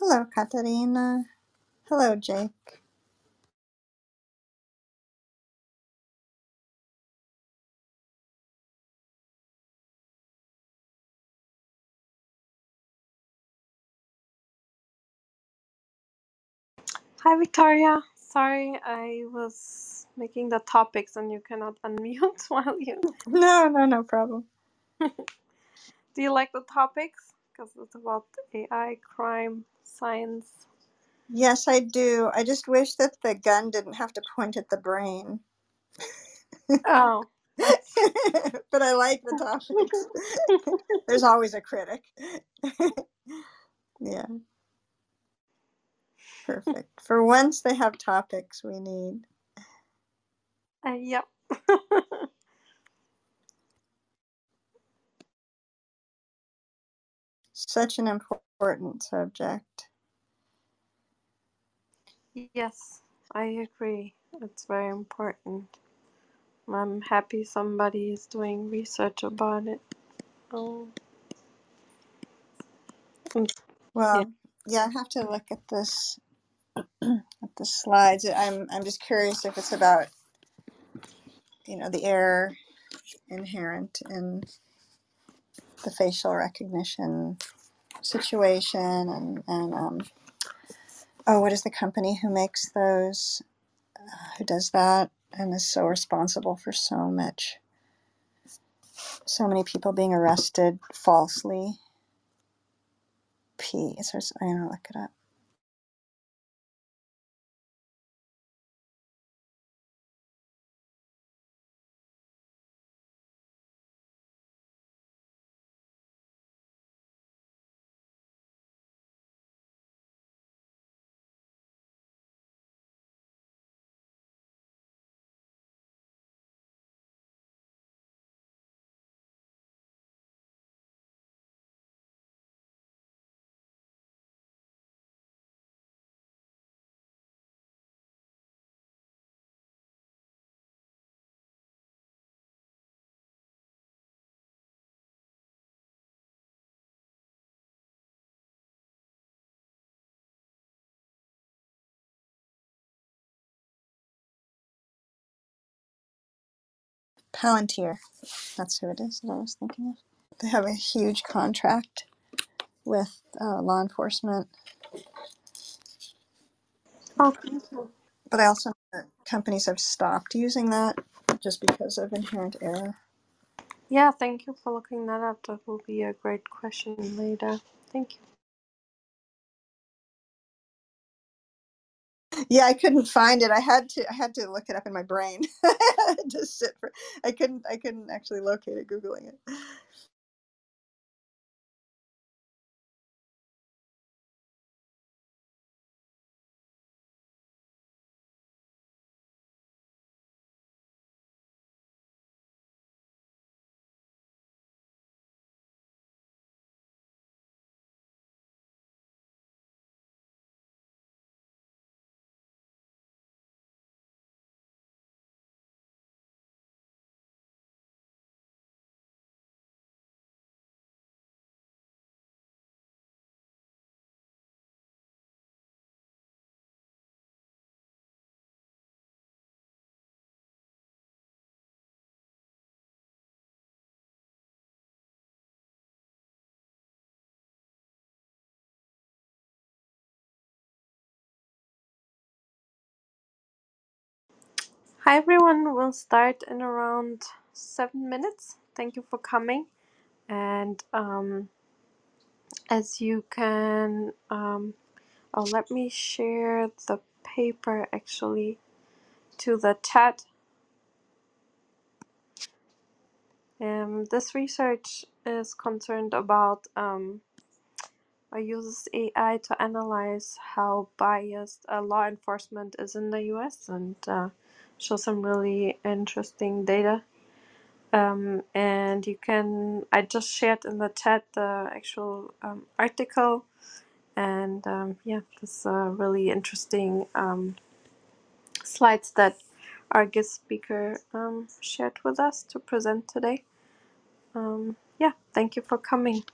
Hello, Katarina. Hello, Jake. Hi, Victoria. Sorry, I was making the topics and you cannot unmute while you. No, no, no problem. Do you like the topics? Because it's about AI, crime, science. Yes, I do. I just wish that the gun didn't have to point at the brain. Oh, but I like the topics. There's always a critic. yeah, perfect. For once, they have topics we need. uh, yep. Such an important subject. Yes, I agree. It's very important. I'm happy somebody is doing research about it. Oh, mm, Well, yeah, I have to look at this at the slides. I'm I'm just curious if it's about you know the error inherent in the facial recognition situation and and um, oh what is the company who makes those? Uh, who does that? And is so responsible for so much so many people being arrested falsely. P so it's- i'm gonna look it up palantir that's who it is that i was thinking of they have a huge contract with uh, law enforcement Oh, thank you. but i also know that companies have stopped using that just because of inherent error Yeah, thank you for looking that up. That will be a great question later. Thank you. Yeah, I couldn't find it. I had to I had to look it up in my brain. To sit for I couldn't I couldn't actually locate it googling it. Hi, everyone. We'll start in around seven minutes. Thank you for coming. And um, as you can, um, oh, let me share the paper actually to the chat. Um, this research is concerned about um, uses AI to analyze how biased uh, law enforcement is in the US and uh, show some really interesting data. Um, and you can, I just shared in the chat the actual um, article. And um, yeah, this uh, really interesting um, slides that our guest speaker um, shared with us to present today. Yeah, thank you for coming.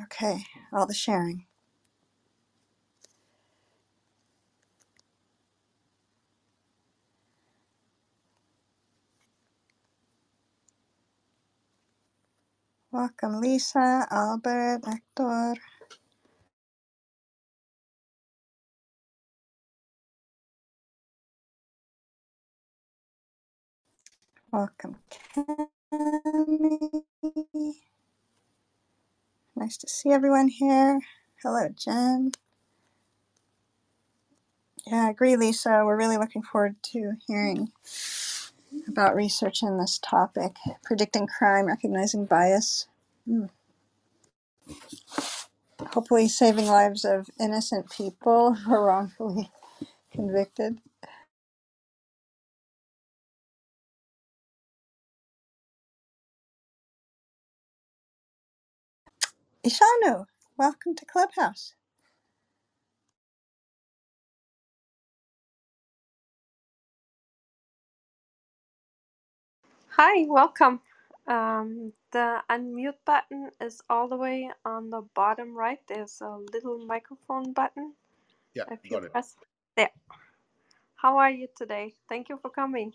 Okay, all the sharing. Welcome, Lisa, Albert, Hector. Welcome, Cami. Nice to see everyone here. Hello, Jen. Yeah, I agree, Lisa. We're really looking forward to hearing about research in this topic predicting crime, recognizing bias, Hmm. hopefully saving lives of innocent people who are wrongfully convicted. Ishanu, welcome to Clubhouse. Hi, welcome. Um, the unmute button is all the way on the bottom right. There's a little microphone button. Yeah, If you got it. press there. How are you today? Thank you for coming.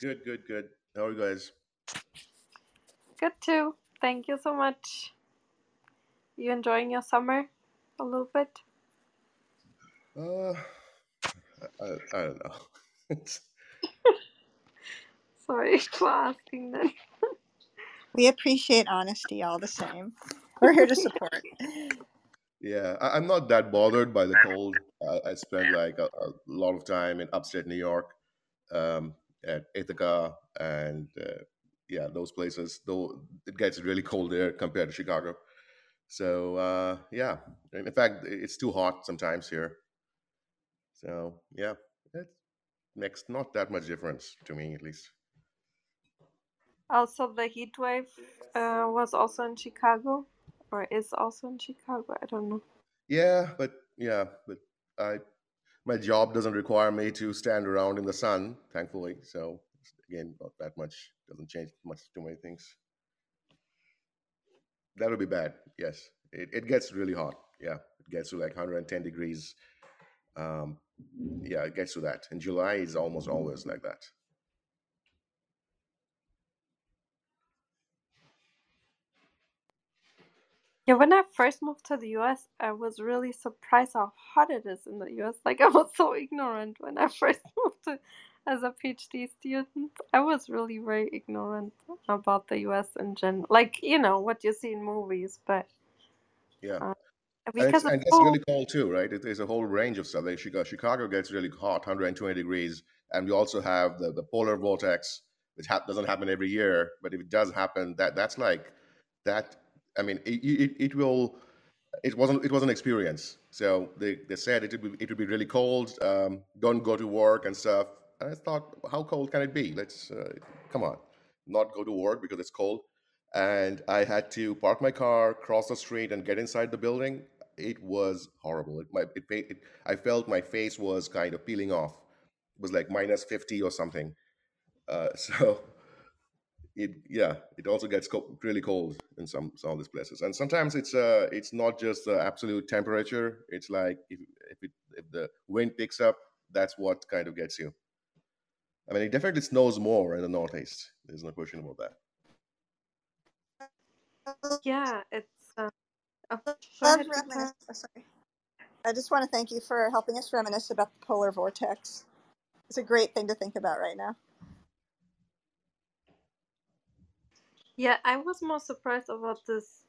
Good, good, good. How are you guys? Good too. Thank you so much. You enjoying your summer a little bit? Uh, I, I, I don't know. Sorry for asking that. We appreciate honesty all the same. We're here to support. yeah, I, I'm not that bothered by the cold. I, I spent like a, a lot of time in upstate New York, um, at Ithaca, and uh, yeah, those places. Though it gets really cold there compared to Chicago. So uh, yeah, in fact, it's too hot sometimes here. So yeah, it makes not that much difference to me, at least. Also, the heat wave uh, was also in Chicago, or is also in Chicago. I don't know. Yeah, but yeah, but I my job doesn't require me to stand around in the sun, thankfully. So again, not that much doesn't change much too many things. That would be bad. Yes, it, it gets really hot. Yeah, it gets to like 110 degrees. Um, yeah, it gets to that. And July, is almost always like that. Yeah, when I first moved to the US, I was really surprised how hot it is in the US. Like I was so ignorant when I first moved to as a PhD student. I was really very ignorant about the US in general. Like, you know, what you see in movies, but Yeah. uh, And it's, because and it's it's really cold too, right? It, there's a whole range of stuff. Like Chicago, Chicago gets really hot, 120 degrees, and we also have the, the polar vortex, which ha- doesn't happen every year, but if it does happen, that that's like that. I mean, it, it, it will. It wasn't. It was an experience. So they, they said it would be, it would be really cold. Um, don't go to work and stuff. And I thought, how cold can it be? Let's uh, come on, not go to work because it's cold. And I had to park my car, cross the street, and get inside the building it was horrible. It, my, it, it, I felt my face was kind of peeling off. It was like minus 50 or something. Uh, so it, yeah, it also gets co- really cold in some, some of these places. And sometimes it's, uh, it's not just the absolute temperature. It's like if, if, it, if the wind picks up, that's what kind of gets you. I mean, it definitely snows more in the Northeast. There's no question about that. yeah, it's uh, oh, go Love ahead, Victoria. reminisce. Oh, sorry. I just want to thank you for helping us reminisce about the polar vortex. It's a great thing to think about right now. Yeah, I was more surprised about this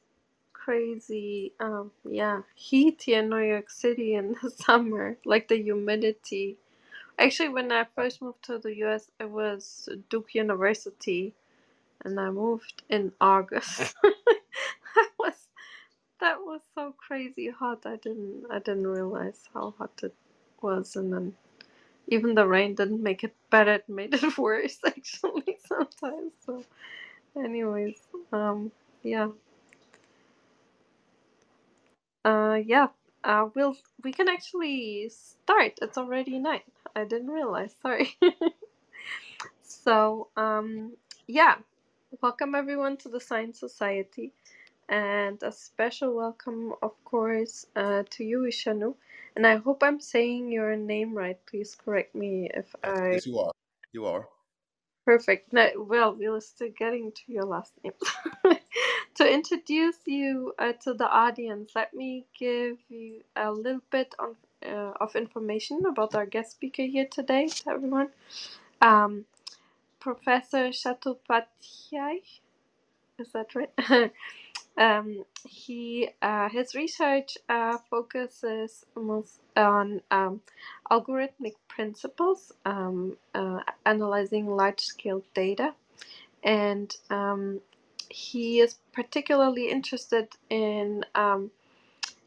crazy um yeah, heat here in New York City in the summer, like the humidity. Actually, when I first moved to the US, it was Duke University, and I moved in August. that was that was so crazy hot. I didn't I didn't realize how hot it was, and then even the rain didn't make it better. It made it worse actually sometimes. So, anyways, um, yeah, uh, yeah. Uh, we'll we can actually start. It's already nine. I didn't realize. Sorry. So, um, yeah, welcome everyone to the Science Society. And a special welcome, of course, uh, to you, Ishanu. And I hope I'm saying your name right. Please correct me if I. yes, you are. You are. Perfect. No, well, we're still getting to your last name. to introduce you uh, to the audience, let me give you a little bit of, uh, of information about our guest speaker here today to everyone. Um, Professor Chattopadhyay, is that right? um, he uh, his research uh, focuses most on um, algorithmic principles, um, uh, analyzing large scale data, and um, he is particularly interested in um,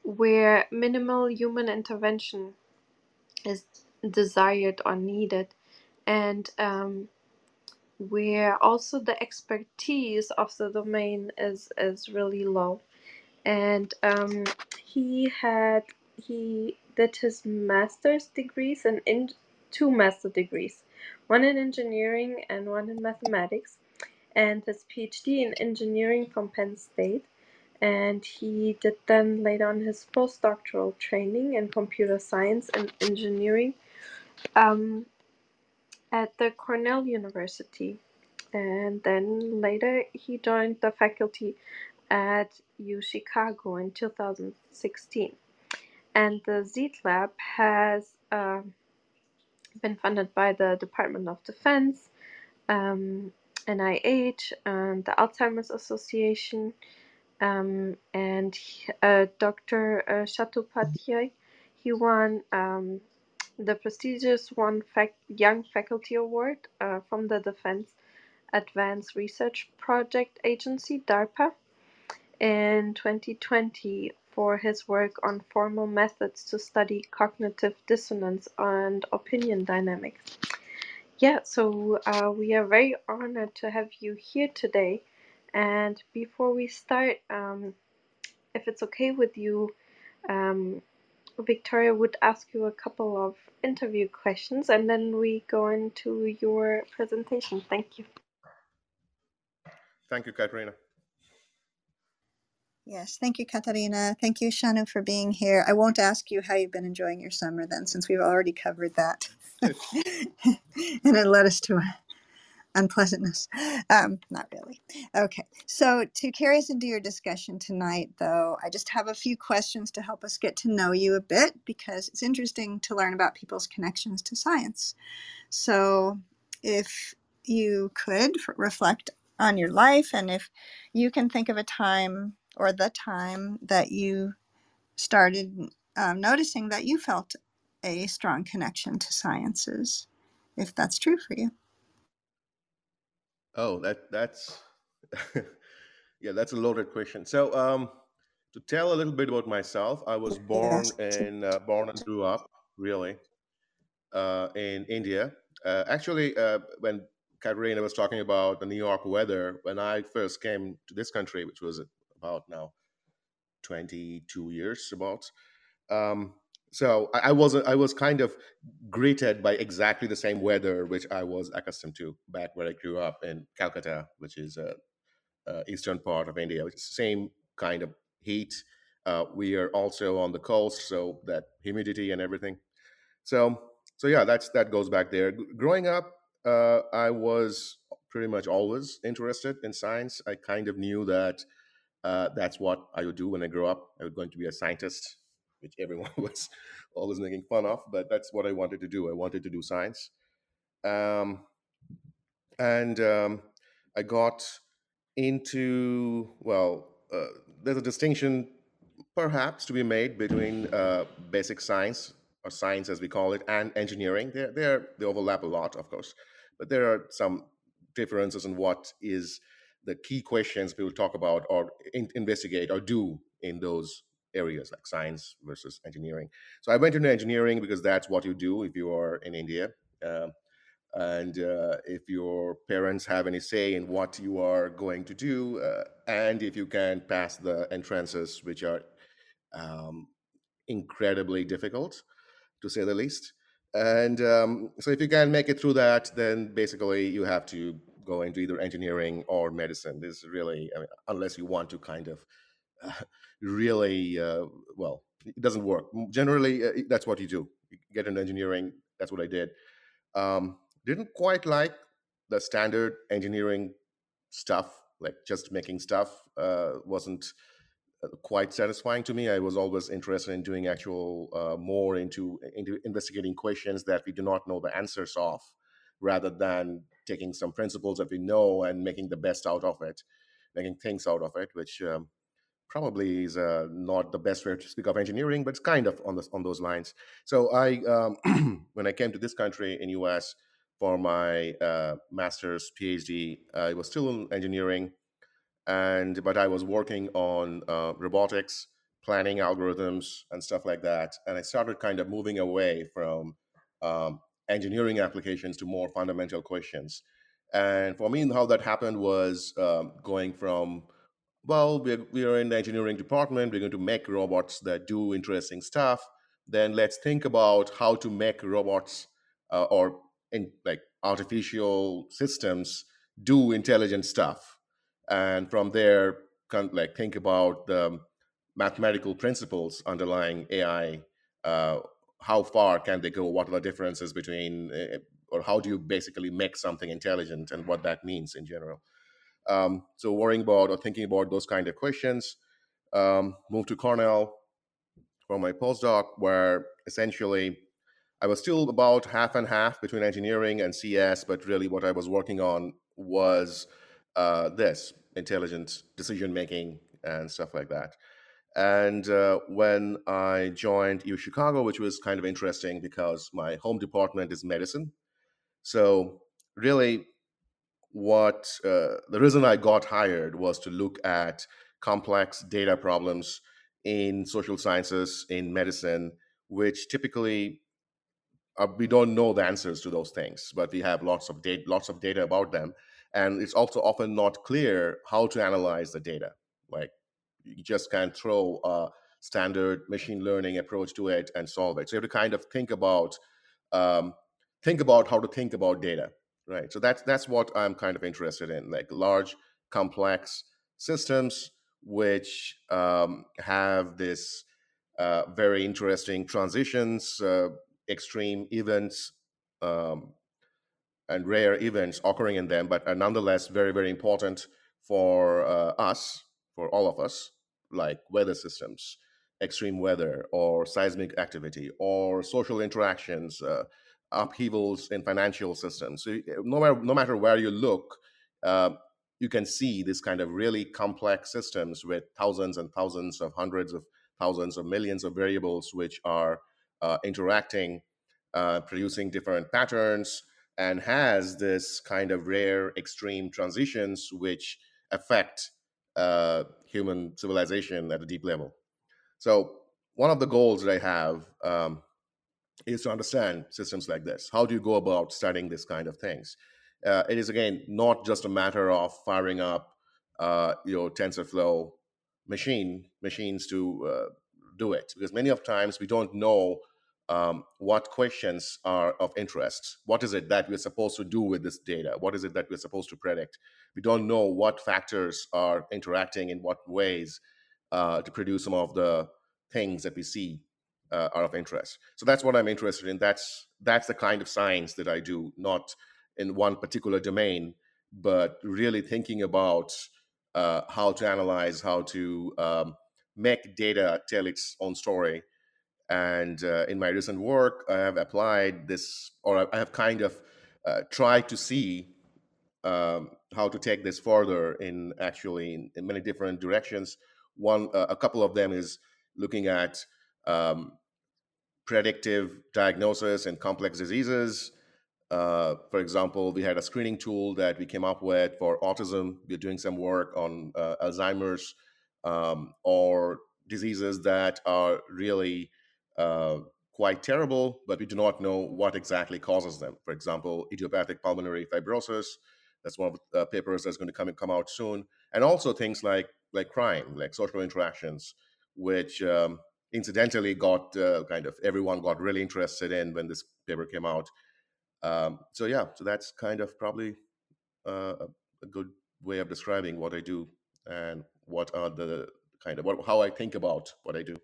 where minimal human intervention is desired or needed, and um, where also the expertise of the domain is is really low. And um, he had he did his master's degrees and in two master degrees one in engineering and one in mathematics and his phd in engineering from penn state and he did then later on his postdoctoral training in computer science and engineering um, at the cornell university and then later he joined the faculty at U Chicago in 2016. And the ZEET Lab has um been funded by the Department of Defense, um, NIH, and the Alzheimer's Association. Um, and uh, Dr. Uh, he won um, the prestigious One Fac- Young Faculty Award uh, from the Defense Advanced Research Project Agency, DARPA, in 2020 for his work on formal methods to study cognitive dissonance and opinion dynamics. Yeah, so uh, we are very honored to have you here today. And before we start, um, if it's okay with you, um, Victoria would ask you a couple of interview questions and then we go into your presentation. Thank you. Thank you, Katerina. Yes, thank you, Katarina. Thank you, Shanu, for being here. I won't ask you how you've been enjoying your summer then, since we've already covered that. and it led us to unpleasantness. Um, not really. Okay, so to carry us into your discussion tonight, though, I just have a few questions to help us get to know you a bit because it's interesting to learn about people's connections to science. So, if you could reflect on your life and if you can think of a time or the time that you started um, noticing that you felt a strong connection to sciences, if that's true for you. Oh, that that's yeah, that's a loaded question. So, um, to tell a little bit about myself, I was born and uh, born and grew up really uh, in India. Uh, actually, uh, when Katerina was talking about the New York weather, when I first came to this country, which was about now 22 years about. Um, so I, I was I was kind of greeted by exactly the same weather which I was accustomed to back where I grew up in Calcutta, which is a, uh eastern part of India, is the same kind of heat. Uh, we are also on the coast, so that humidity and everything. So so yeah, that's that goes back there. G- growing up, uh, I was pretty much always interested in science. I kind of knew that uh, that's what I would do when I grow up. I was going to be a scientist, which everyone was always making fun of, but that's what I wanted to do. I wanted to do science. Um, and um, I got into, well, uh, there's a distinction perhaps to be made between uh, basic science, or science as we call it, and engineering. They're, they're, they overlap a lot, of course, but there are some differences in what is the key questions people talk about or in, investigate or do in those areas like science versus engineering. So I went into engineering because that's what you do if you are in India. Um, and uh, if your parents have any say in what you are going to do, uh, and if you can pass the entrances, which are um, incredibly difficult, to say the least. And um, so, if you can make it through that, then basically you have to go into either engineering or medicine. This is really, I mean, unless you want to kind of really uh, well. It doesn't work. Generally, uh, that's what you do. You get into engineering. That's what I did. Um, didn't quite like the standard engineering stuff, like just making stuff. Uh, wasn't uh, quite satisfying to me. I was always interested in doing actual uh, more into into investigating questions that we do not know the answers of, rather than taking some principles that we know and making the best out of it, making things out of it, which um, probably is uh, not the best way to speak of engineering, but it's kind of on this on those lines. So I, um, when I came to this country in US for my uh, master's PhD, I was still in engineering and but I was working on uh, robotics, planning algorithms, and stuff like that. And I started kind of moving away from um, engineering applications to more fundamental questions. And for me, how that happened was um, going from well, we're, we are in the engineering department. We're going to make robots that do interesting stuff. Then let's think about how to make robots uh, or in like artificial systems do intelligent stuff and from there kind of like think about the mathematical principles underlying ai uh, how far can they go what are the differences between uh, or how do you basically make something intelligent and what that means in general um, so worrying about or thinking about those kind of questions um, moved to cornell for my postdoc where essentially i was still about half and half between engineering and cs but really what i was working on was uh, this intelligent decision making and stuff like that. And uh, when I joined U Chicago, which was kind of interesting because my home department is medicine. So, really, what uh, the reason I got hired was to look at complex data problems in social sciences, in medicine, which typically uh, we don't know the answers to those things, but we have lots of data, lots of data about them. And it's also often not clear how to analyze the data. Like you just can't throw a standard machine learning approach to it and solve it. So you have to kind of think about um, think about how to think about data right so that's that's what i'm kind of interested in like large complex systems which um, have this uh, very interesting transitions uh, extreme events um, and rare events occurring in them, but are nonetheless very, very important for uh, us, for all of us, like weather systems, extreme weather, or seismic activity, or social interactions, uh, upheavals in financial systems. So no matter, no matter where you look, uh, you can see this kind of really complex systems with thousands and thousands of hundreds of thousands of millions of variables which are uh, interacting, uh, producing different patterns, and has this kind of rare extreme transitions which affect uh, human civilization at a deep level. So one of the goals that I have um, is to understand systems like this. How do you go about studying this kind of things? Uh, it is again not just a matter of firing up uh, your TensorFlow machine machines to uh, do it, because many of times we don't know um, what questions are of interest. What is it that we're supposed to do with this data? What is it that we're supposed to predict? We don't know what factors are interacting in what ways uh, to produce some of the things that we see uh, are of interest. So that's what I'm interested in. That's that's the kind of science that I do, not in one particular domain, but really thinking about uh, how to analyze, how to um, make data tell its own story and uh, in my recent work, I have applied this, or I have kind of uh, tried to see um, how to take this further in actually in, in many different directions. One, uh, a couple of them is looking at um, predictive diagnosis in complex diseases. Uh, for example, we had a screening tool that we came up with for autism. We're doing some work on uh, Alzheimer's um, or diseases that are really uh, quite terrible, but we do not know what exactly causes them. For example, idiopathic pulmonary fibrosis. That's one of the papers that's going to come come out soon, and also things like like crime, like social interactions, which um, incidentally got uh, kind of everyone got really interested in when this paper came out. Um, so yeah, so that's kind of probably uh, a good way of describing what I do and what are the kind of what, how I think about what I do.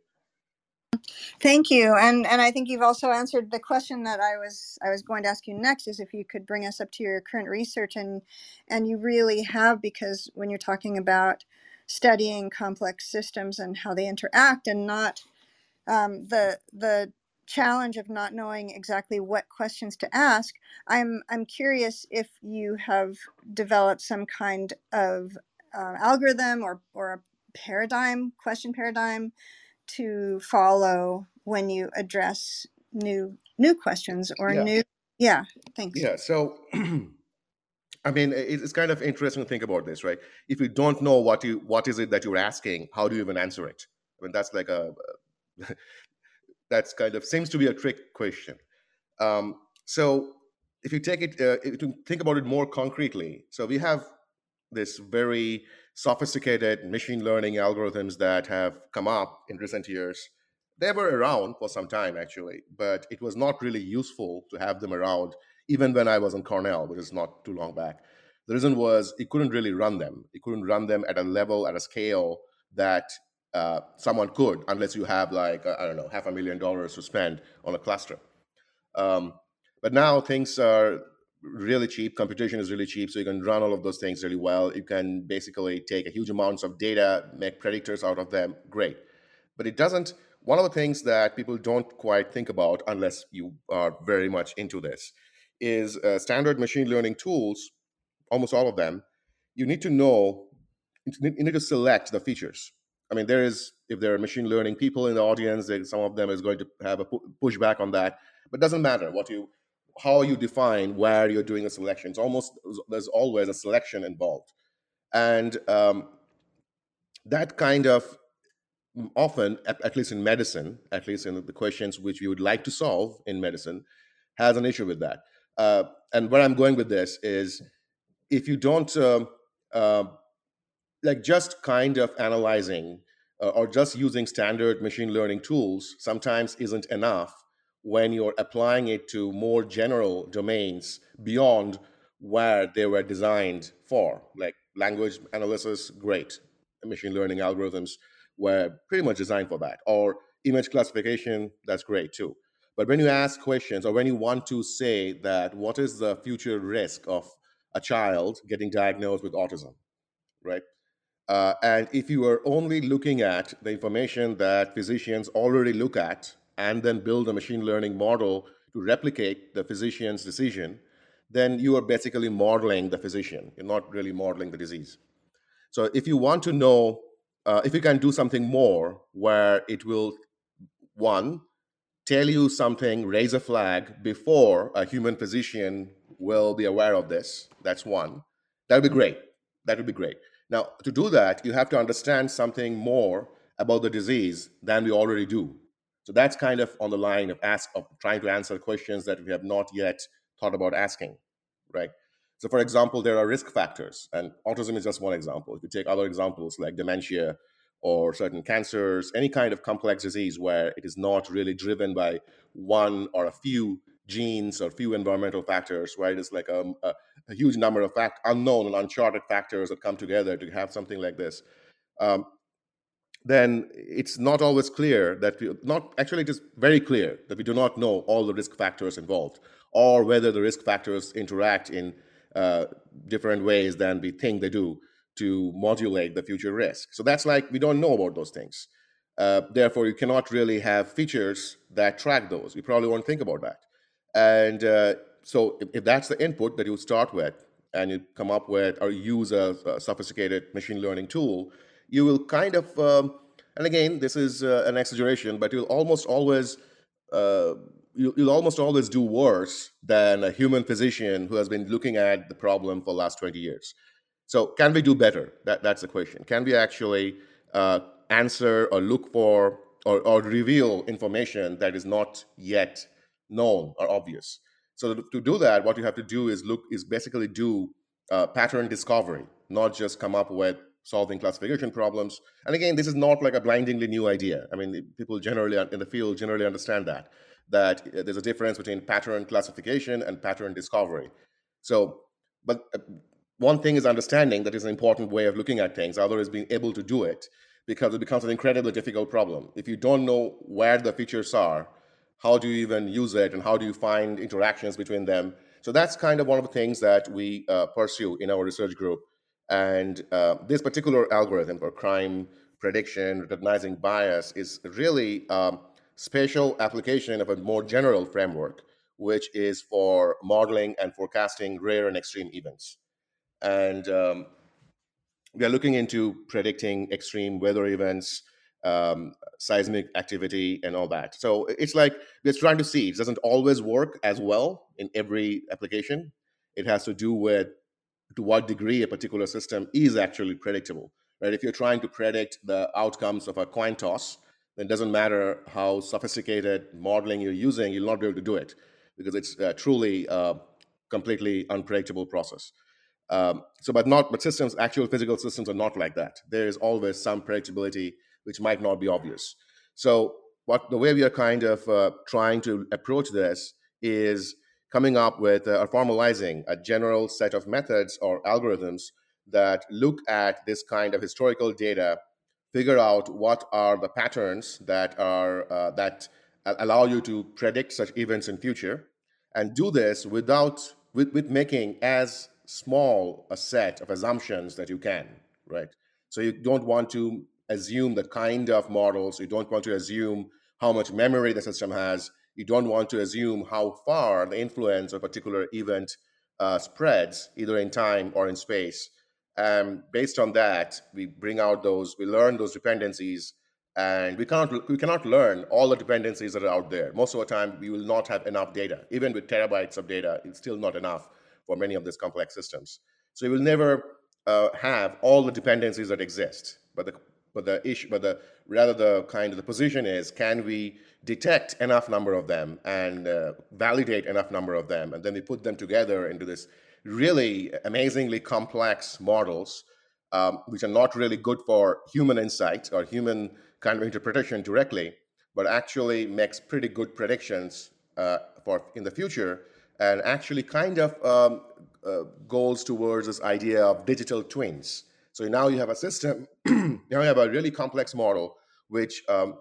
Thank you, and and I think you've also answered the question that I was I was going to ask you next is if you could bring us up to your current research and and you really have because when you're talking about studying complex systems and how they interact and not um, the the challenge of not knowing exactly what questions to ask i'm i'm curious if you have developed some kind of uh, algorithm or or a paradigm question paradigm to follow when you address new new questions or Yeah. new yeah thanks Yeah. So, I mean, it's kind of interesting to think about this, right? If you don't know what you what is it that you're asking, how do you even answer it? I mean, that's like a that's kind of seems to be a trick question. Um, so, if you take it, uh, you think about it more concretely, so we have this very sophisticated machine learning algorithms that have come up in recent years. They were around for some time, actually, but it was not really useful to have them around even when I was in Cornell, which is not too long back. The reason was it couldn't really run them. It couldn't run them at a level, at a scale that uh, someone could, unless you have like, I don't know, half a million dollars to spend on a cluster. Um, but now things are really cheap. Computation is really cheap, so you can run all of those things really well. You can basically take a huge amounts of data, make predictors out of them. Great, but it doesn't. One of the things that people don't quite think about, unless you are very much into this, is uh, standard machine learning tools. Almost all of them, you need to know. You need to select the features. I mean, there is if there are machine learning people in the audience, some of them is going to have a pushback on that, but it doesn't matter what you how you define where you're doing a selection. It's almost there's always a selection involved, and um, that kind of mm, often, at, least in medicine, at least in the questions which we would like to solve in medicine, has an issue with that. Uh, and where I'm going with this is, if you don't um, uh, like just kind of analyzing uh, or just using standard machine learning tools sometimes isn't enough when you're applying it to more general domains beyond where they were designed for. Like language analysis great. Machine learning algorithms were pretty much designed for that. Or image classification that's great too. But when you ask questions or when you want to say that what is the future risk of a child getting diagnosed with autism right uh, and if you are only looking at the information that physicians already look at and then build a machine learning model to replicate the physician's decision, then you are basically modeling the physician. You're not really modeling the disease. So if you want to know, uh, if you can do something more where it will, one, tell you something, raise a flag before a human physician will be aware of this, that's one. That would be great. That would be great. Now, to do that, you have to understand something more about the disease than we already do. So that's kind of on the line of ask of trying to answer questions that we have not yet thought about asking, right? So, for example, there are risk factors, and autism is just one example. If you take other examples like dementia or certain cancers, any kind of complex disease where it is not really driven by one or a few genes or few environmental factors, right? it is like a, a, a huge number of fact, unknown and uncharted factors that come together to have something like this. Um, then it's not always clear that we not actually it is very clear that we do not know all the risk factors involved or whether the risk factors interact in uh, different ways than we think they do to modulate the future risk so that's like we don't know about those things uh, therefore you cannot really have features that track those you probably won't think about that and uh, so if, if that's the input that you start with and you come up with or use a, a sophisticated machine learning tool you will kind of, um, and again, this is uh, an exaggeration, but you'll almost always, uh, you'll, you'll almost always do worse than a human physician who has been looking at the problem for the last 20 years. So, can we do better? That, that's the question. Can we actually uh, answer or look for or, or reveal information that is not yet known or obvious? So, to do that, what you have to do is look is basically do uh, pattern discovery, not just come up with solving classification problems. And again, this is not like a blindingly new idea. I mean, people generally in the field generally understand that that uh, there's a difference between pattern classification and pattern discovery. So, but uh, one thing is understanding that is an important way of looking at things. Other is being able to do it. because it becomes an incredibly difficult problem. If you don't know where the features are, how do you even use it and how do you find interactions between them? So that's kind of one of the things that we uh, pursue in our research group. And uh, this particular algorithm for crime prediction, recognizing bias, is really um, spatial application of a more general framework, which is for modeling and forecasting rare and extreme events. And um, we are looking into predicting extreme weather events, um, seismic activity, and all that. So it's like we're trying to see. It doesn't always work as well in every application. It has to do with to what degree a particular system is actually predictable. Right? If you're trying to predict the outcomes of a coin toss, then it doesn't matter how sophisticated modeling you're using, you'll not be able to do it because it's uh, truly a completely unpredictable process. Um, so, but not, but systems, actual physical systems are not like that. There is always some predictability which might not be obvious. So, what the way we are kind of uh, trying to approach this is coming up with uh, or formalizing a general set of methods or algorithms that look at this kind of historical data, figure out what are the patterns that are uh, that allow you to predict such events in future, and do this without with, with making as small a set of assumptions that you can, right? So you don't want to assume the kind of models, you don't want to assume how much memory the system has, you don't want to assume how far the influence of a particular event uh, spreads, either in time or in space. And based on that, we bring out those, we learn those dependencies, and we cannot we cannot learn all the dependencies that are out there. Most of the time, we will not have enough data. Even with terabytes of data, it's still not enough for many of these complex systems. So you will never uh, have all the dependencies that exist. But the but the issue, but the rather the kind of the position is, can we detect enough number of them and uh, validate enough number of them, and then we put them together into this really amazingly complex models, um, which are not really good for human insight or human kind of interpretation directly, but actually makes pretty good predictions uh, for in the future and actually kind of um, uh, goes towards this idea of digital twins. So now you have a system, now you have a really complex model, which um,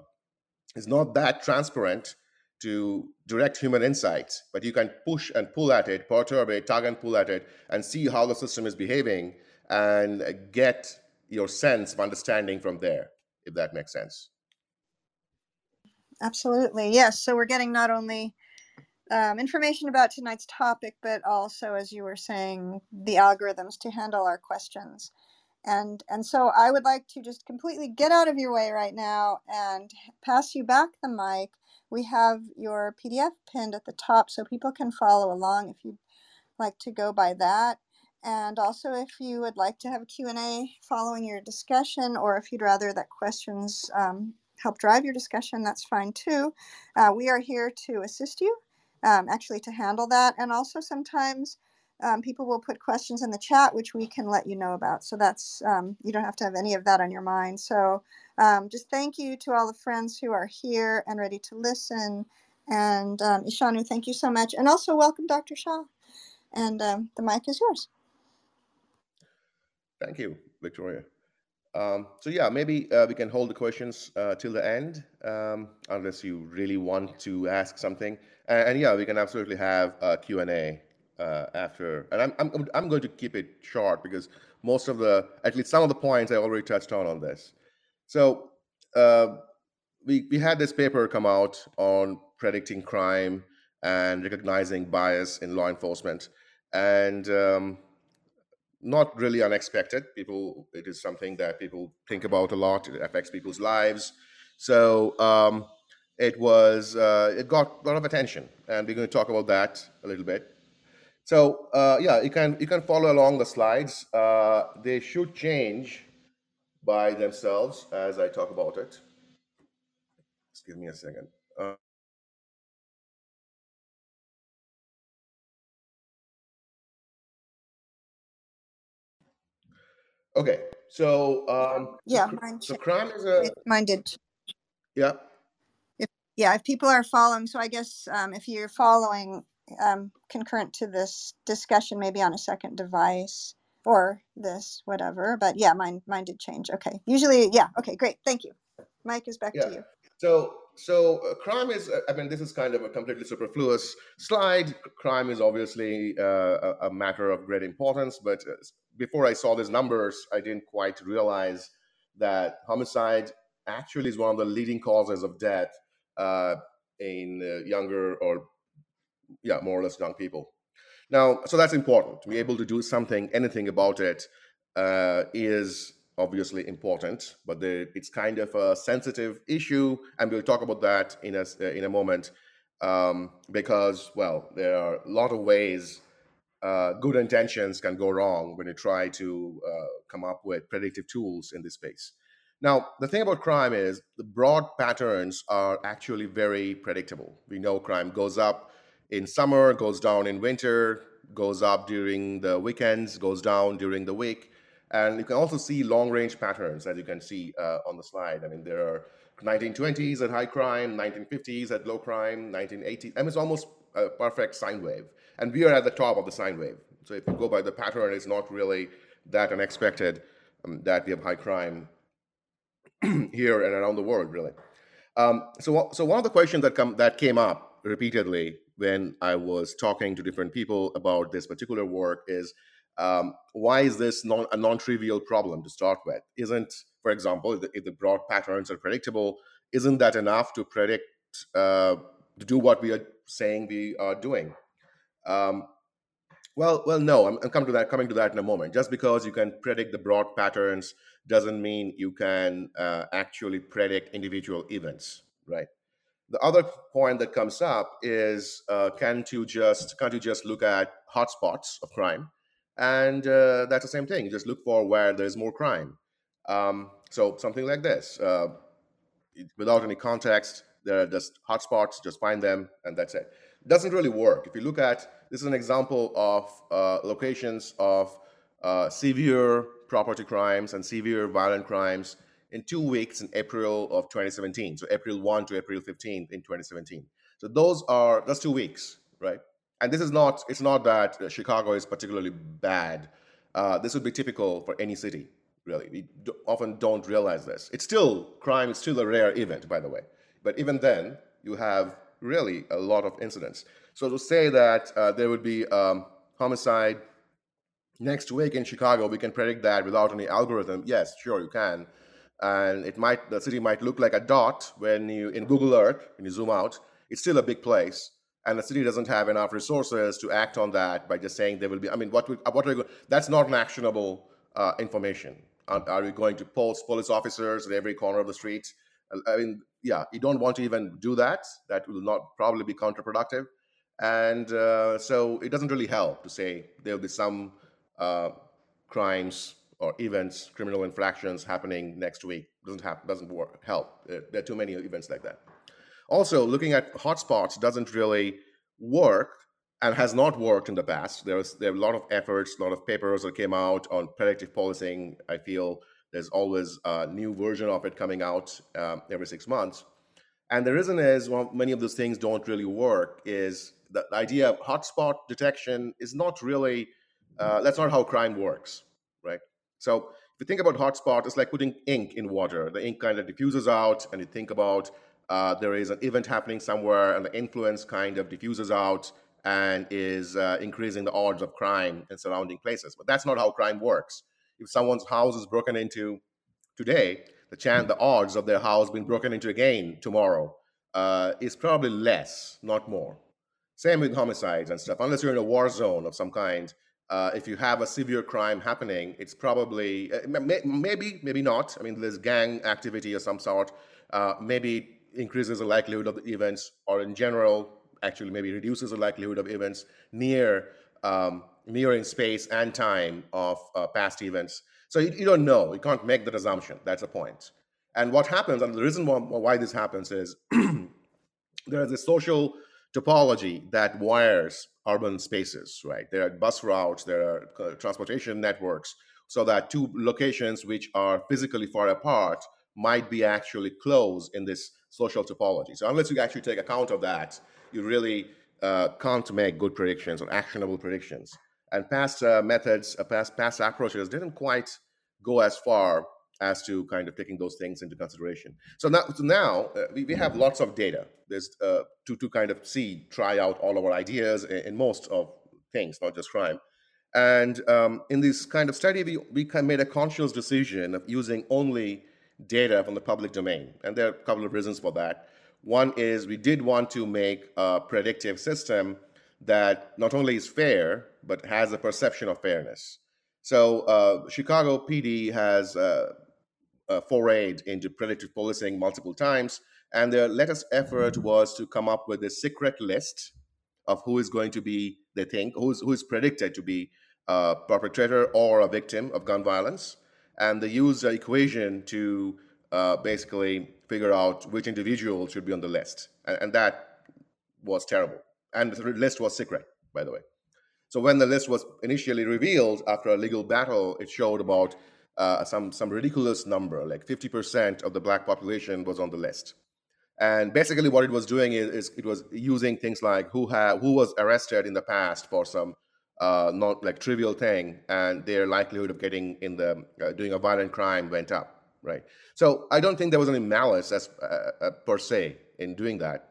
is not that transparent to direct human insights, but you can push and pull at it, perturb it, tug and pull at it, and see how the system is behaving and get your sense of understanding from there, if that makes sense. Absolutely. Yes. So we're getting not only um, information about tonight's topic, but also, as you were saying, the algorithms to handle our questions. And, and so I would like to just completely get out of your way right now and pass you back the mic. We have your PDF pinned at the top so people can follow along if you'd like to go by that. And also if you would like to have a Q&A following your discussion or if you'd rather that questions um, help drive your discussion, that's fine too. Uh, we are here to assist you um, actually to handle that. And also sometimes um, people will put questions in the chat, which we can let you know about. So that's, um, you don't have to have any of that on your mind. So um, just thank you to all the friends who are here and ready to listen. And um, Ishanu, thank you so much. And also welcome Dr. Shah. And um, the mic is yours. Thank you, Victoria. Um, so yeah, maybe uh, we can hold the questions uh, till the end, unless you really want to ask something. And, and yeah, we can absolutely have a Q&A uh, after. And I'm, I'm, I'm going to keep it short because most of the, at least some of the points I already touched on on this. So uh, we, we had this paper come out on predicting crime and recognizing bias in law enforcement. And um, not really unexpected. People, it is something that people think about a lot. It affects people's lives. So um, it was, uh, it got a lot of attention, and we're going to talk about that a little bit. So uh, yeah, you can you can follow along the slides. Uh, they should change by themselves as I talk about it. Just give me a second. Uh, Okay, so um, Yeah, so, mine, so crime is a mine did. yeah. If, yeah, if people are following, so I guess um, if you're following um, concurrent to this discussion, maybe on a second device, or this, whatever. But yeah, mine mine did change. Okay. Usually, yeah. Okay, great. Thank you. Mike is back Yeah. to you. So, so uh, crime is. uh, I mean, this is kind of a completely superfluous slide. Crime is obviously uh, a, a matter of great importance. But uh, before I saw these numbers, I didn't quite realize that homicide actually is one of the leading causes of death uh, in uh, younger or yeah, more or less young people. Now, so that's important. To be able to do something, anything about it, uh, is obviously important. But the, it's kind of a sensitive issue, and we'll talk about that in a uh, in a moment. Um, because, well, there are a lot of ways uh, good intentions can go wrong when you try to uh, come up with predictive tools in this space. Now, the thing about crime is the broad patterns are actually very predictable. We know crime goes up in summer, goes down in winter, goes up during the weekends, goes down during the week. And you can also see long range patterns, as you can see uh, on the slide. I mean, there are 1920s at high crime, 1950s at low crime, 1980s. I mean, it's almost a perfect sine wave. And we are at the top of the sine wave. So if you go by the pattern, it's not really that unexpected um, that we have high crime here and around the world, really. Um, so, so one of the questions that come that came up repeatedly when I was talking to different people about this particular work is um, why is this non, a non-trivial problem to start with? Isn't, for example, if the, if the broad patterns are predictable, isn't that enough to predict uh, to do what we are saying we are doing? Um, well, well, no. I'm, I'm coming to that. Coming to that in a moment. Just because you can predict the broad patterns doesn't mean you can uh, actually predict individual events, right? The other point that comes up is uh, can't you just can't you just look at hotspots of crime, and uh, that's the same thing. Just look for where there's more crime. Um, so something like this, uh, without any context, there are just hotspots. Just find them, and that's it. It doesn't really work. If you look at this is an example of uh, locations of uh, severe property crimes and severe violent crimes in two weeks in April of 2017. So April 1 to April 15 in 2017. So those are that's two weeks, right? And this is not it's not that uh, Chicago is particularly bad. Uh, this would be typical for any city, really. We often don't realize this. It's still crime is still a rare event, by the way. But even then, you have really a lot of incidents. So to say that uh, there would be um, homicide next week in Chicago, we can predict that without any algorithm. Yes, sure, you can. And it might the city might look like a dot when you in Google Earth when you zoom out. It's still a big place, and the city doesn't have enough resources to act on that by just saying there will be. I mean, what would what are you, that's not an actionable uh, information. Are, are we going to post police officers at every corner of the street? I mean, yeah, you don't want to even do that. That will not probably be counterproductive, and uh, so it doesn't really help to say there will be some uh, crimes or events, criminal infractions happening next week. Doesn't. Doesn't work. Help. There, there are too many events like that. Also, looking at hotspots doesn't really work and has not worked in the past. There's there are a lot of efforts, a lot of papers that came out on predictive policing. I feel there's always a new version of it coming out um, every six months. And the reason is well, many of those things don't really work. Is the idea of hotspot detection is not really uh, that's not how crime works? So if you think about hotspot, it's like putting ink in water. The ink kind of diffuses out, and you think about uh, there is an event happening somewhere, and the influence kind of diffuses out and is uh, increasing the odds of crime in surrounding places. But that's not how crime works. If someone's house is broken into today, the chance, the odds of their house being broken into again tomorrow uh, is probably less, not more. Same with homicides and stuff. Unless you're in a war zone of some kind, uh, if you have a severe crime happening, it's probably uh, may, maybe maybe not. I mean, there's gang activity of some sort. Uh, maybe increases the likelihood of the events, or in general, actually maybe reduces the likelihood of events near um, near in space and time of uh, past events. So you, you don't know. You can't make that assumption. That's the point. And what happens, and the reason why, why this happens is there is a social topology that wires urban spaces, right? There are bus routes, there are uh, transportation networks, so that two locations which are physically far apart might be actually close in this social topology. So unless you actually take account of that, you really uh, can't make good predictions or actionable predictions. and past uh, methods, uh, past past approaches didn't quite go as far as to kind of taking those things into consideration. So now, so now uh, we, we have lots of data. There's uh, to to kind of see, try out all of our ideas in, in most of things, not just crime. And um, in this kind of study, we we made a conscious decision of using only data from the public domain, and there are a couple of reasons for that. One is we did want to make a predictive system that not only is fair but has a perception of fairness. So uh, Chicago PD has uh, uh, forayed into predictive policing multiple times, and their latest effort was to come up with a secret list of who is going to be, they think, who is, who is predicted to be a perpetrator or a victim of gun violence. And they used an equation to uh, basically figure out which individual should be on the list. And, and that was terrible. And the list was secret, by the way. So when the list was initially revealed after a legal battle, it showed about uh, some some ridiculous number, like 50% of the black population was on the list. And basically, what it was doing is, is it was using things like who had who was arrested in the past for some uh, not like trivial thing, and their likelihood of getting in the uh, doing a violent crime went up, right? So I don't think there was any malice as uh, uh, per se in doing that.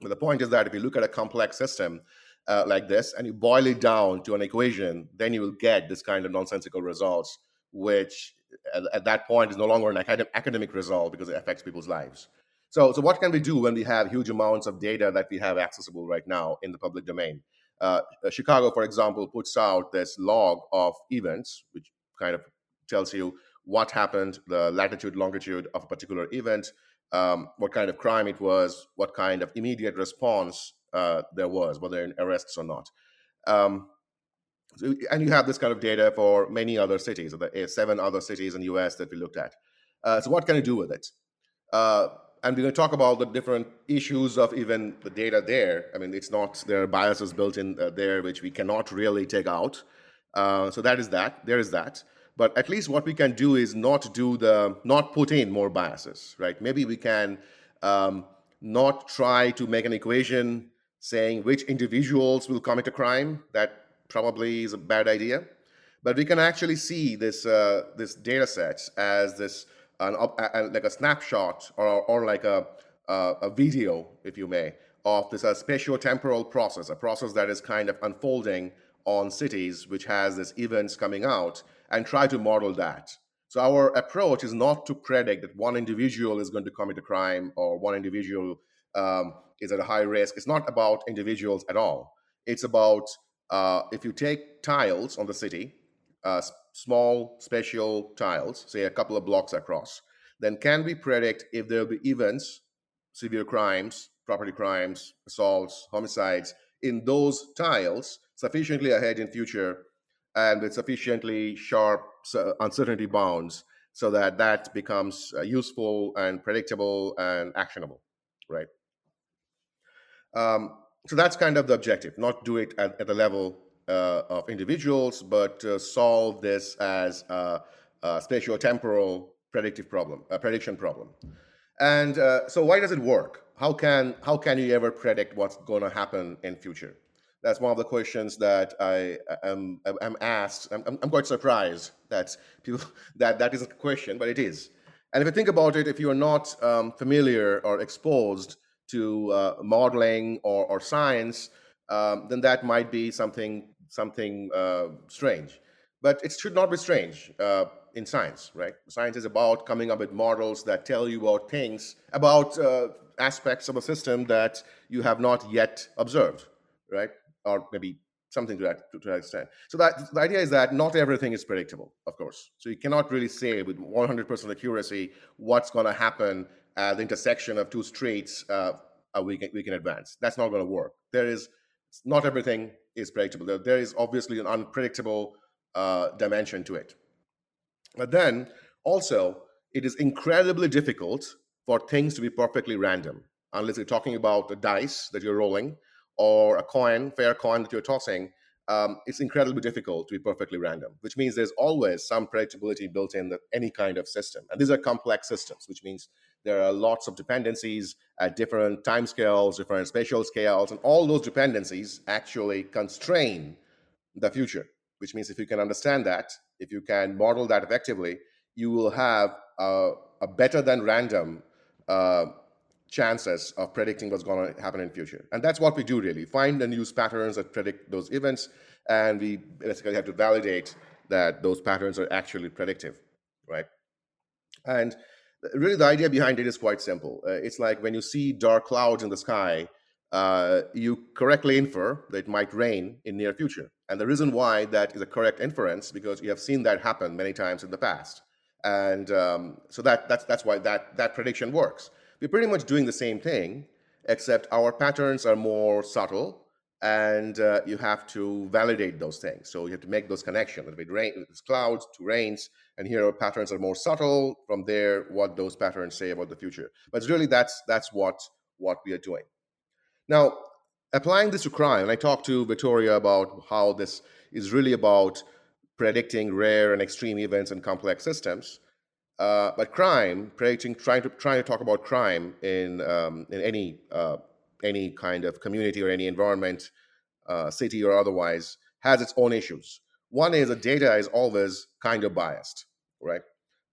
But the point is that if you look at a complex system uh, like this and you boil it down to an equation, then you will get this kind of nonsensical results, which at, at that point is no longer an acad- academic result because it affects people's lives. So, so what can we do when we have huge amounts of data that we have accessible right now in the public domain? Uh, uh Chicago, for example, puts out this log of events, which kind of tells you what happened, the latitude, longitude of a particular event, um, what kind of crime it was, what kind of immediate response uh, there was, whether in arrests or not. Um, so, and you have this kind of data for many other cities, the seven other cities in the US that we looked at. Uh, so what can you do with it? Uh, and we're going to talk about the different issues of even the data there. I mean, it's not, there are biases built in uh, there which we cannot really take out. Uh, so that is that, there is that. But at least what we can do is not do the, not put in more biases, right? Maybe we can um, not try to make an equation saying which individuals will commit a crime. That probably is a bad idea. But we can actually see this uh, this data set as this an, like a snapshot or, or like a, a, a video, if you may, of this uh, spatio-temporal process, a process that is kind of unfolding on cities, which has these events coming out, and try to model that. So our approach is not to predict that one individual is going to commit a crime or one individual um, is at a high risk. It's not about individuals at all. It's about uh, if you take tiles on the city, uh, small spatial tiles, say a couple of blocks across, then can we predict if there will be events, severe crimes, property crimes, assaults, homicides in those tiles sufficiently ahead in future and with sufficiently sharp uncertainty bounds so that that becomes uh, useful and predictable and actionable, right? Um, so that's kind of the objective, not do it at, at the level uh, of individuals, but uh, solve this as a, a spatio-temporal predictive problem, a prediction problem. And uh, so why does it work? How can, how can you ever predict what's going to happen in future? That's one of the questions that I am, am asked. I'm, I'm quite surprised that people that that is a question, but it is. And if you think about it, if you are not um, familiar or exposed to uh, modeling or, or science, um, then that might be something something uh, strange. But it should not be strange uh, in science, right? Science is about coming up with models that tell you about things, about uh, aspects of a system that you have not yet observed, right? Or maybe something to that, to, to that extent. So that the idea is that not everything is predictable, of course. So you cannot really say with 100% accuracy what's going to happen at the intersection of two streets uh, a week, week in advance. That's not going to work. There is not everything is predictable. There, there is obviously an unpredictable uh, dimension to it. But then also, it is incredibly difficult for things to be perfectly random, unless you're talking about a dice that you're rolling or a coin, fair coin that you're tossing um, it's incredibly difficult to be perfectly random, which means there's always some predictability built in any kind of system. And these are complex systems, which means there are lots of dependencies at different time scales, different spatial scales, and all those dependencies actually constrain the future. Which means if you can understand that, if you can model that effectively, you will have a, a better than random uh, chances of predicting what's going to happen in future. And that's what we do really. Find and use patterns that predict those events, and we basically have to validate that those patterns are actually predictive, right? And really the idea behind it is quite simple. Uh, it's like when you see dark clouds in the sky, uh, you correctly infer that it might rain in near future. And the reason why that is a correct inference because you have seen that happen many times in the past. And um, so that, that's, that's why that, that prediction works. We're pretty much doing the same thing, except our patterns are more subtle and uh, you have to validate those things. So you have to make those connections. It rain, it's clouds to rains, and here our patterns are more subtle. From there, what those patterns say about the future. But really, that's that's what what we are doing. Now, applying this to crime, and I talked to Victoria about how this is really about predicting rare and extreme events in complex systems. Uh, but crime, predicting, trying to trying to talk about crime in um, in any uh, any kind of community or any environment, uh, city or otherwise, has its own issues. One is that data is always kind of biased, right?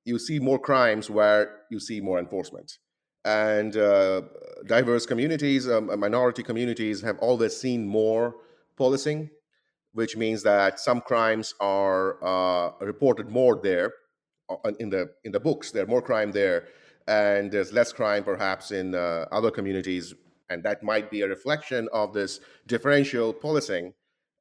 You see more crimes where you see more enforcement. And uh, diverse communities, um, minority communities have always seen more policing, which means that some crimes are uh, reported more there uh, in the in the books. There's more crime there, and there's less crime perhaps in uh, other communities and that might be a reflection of this differential policing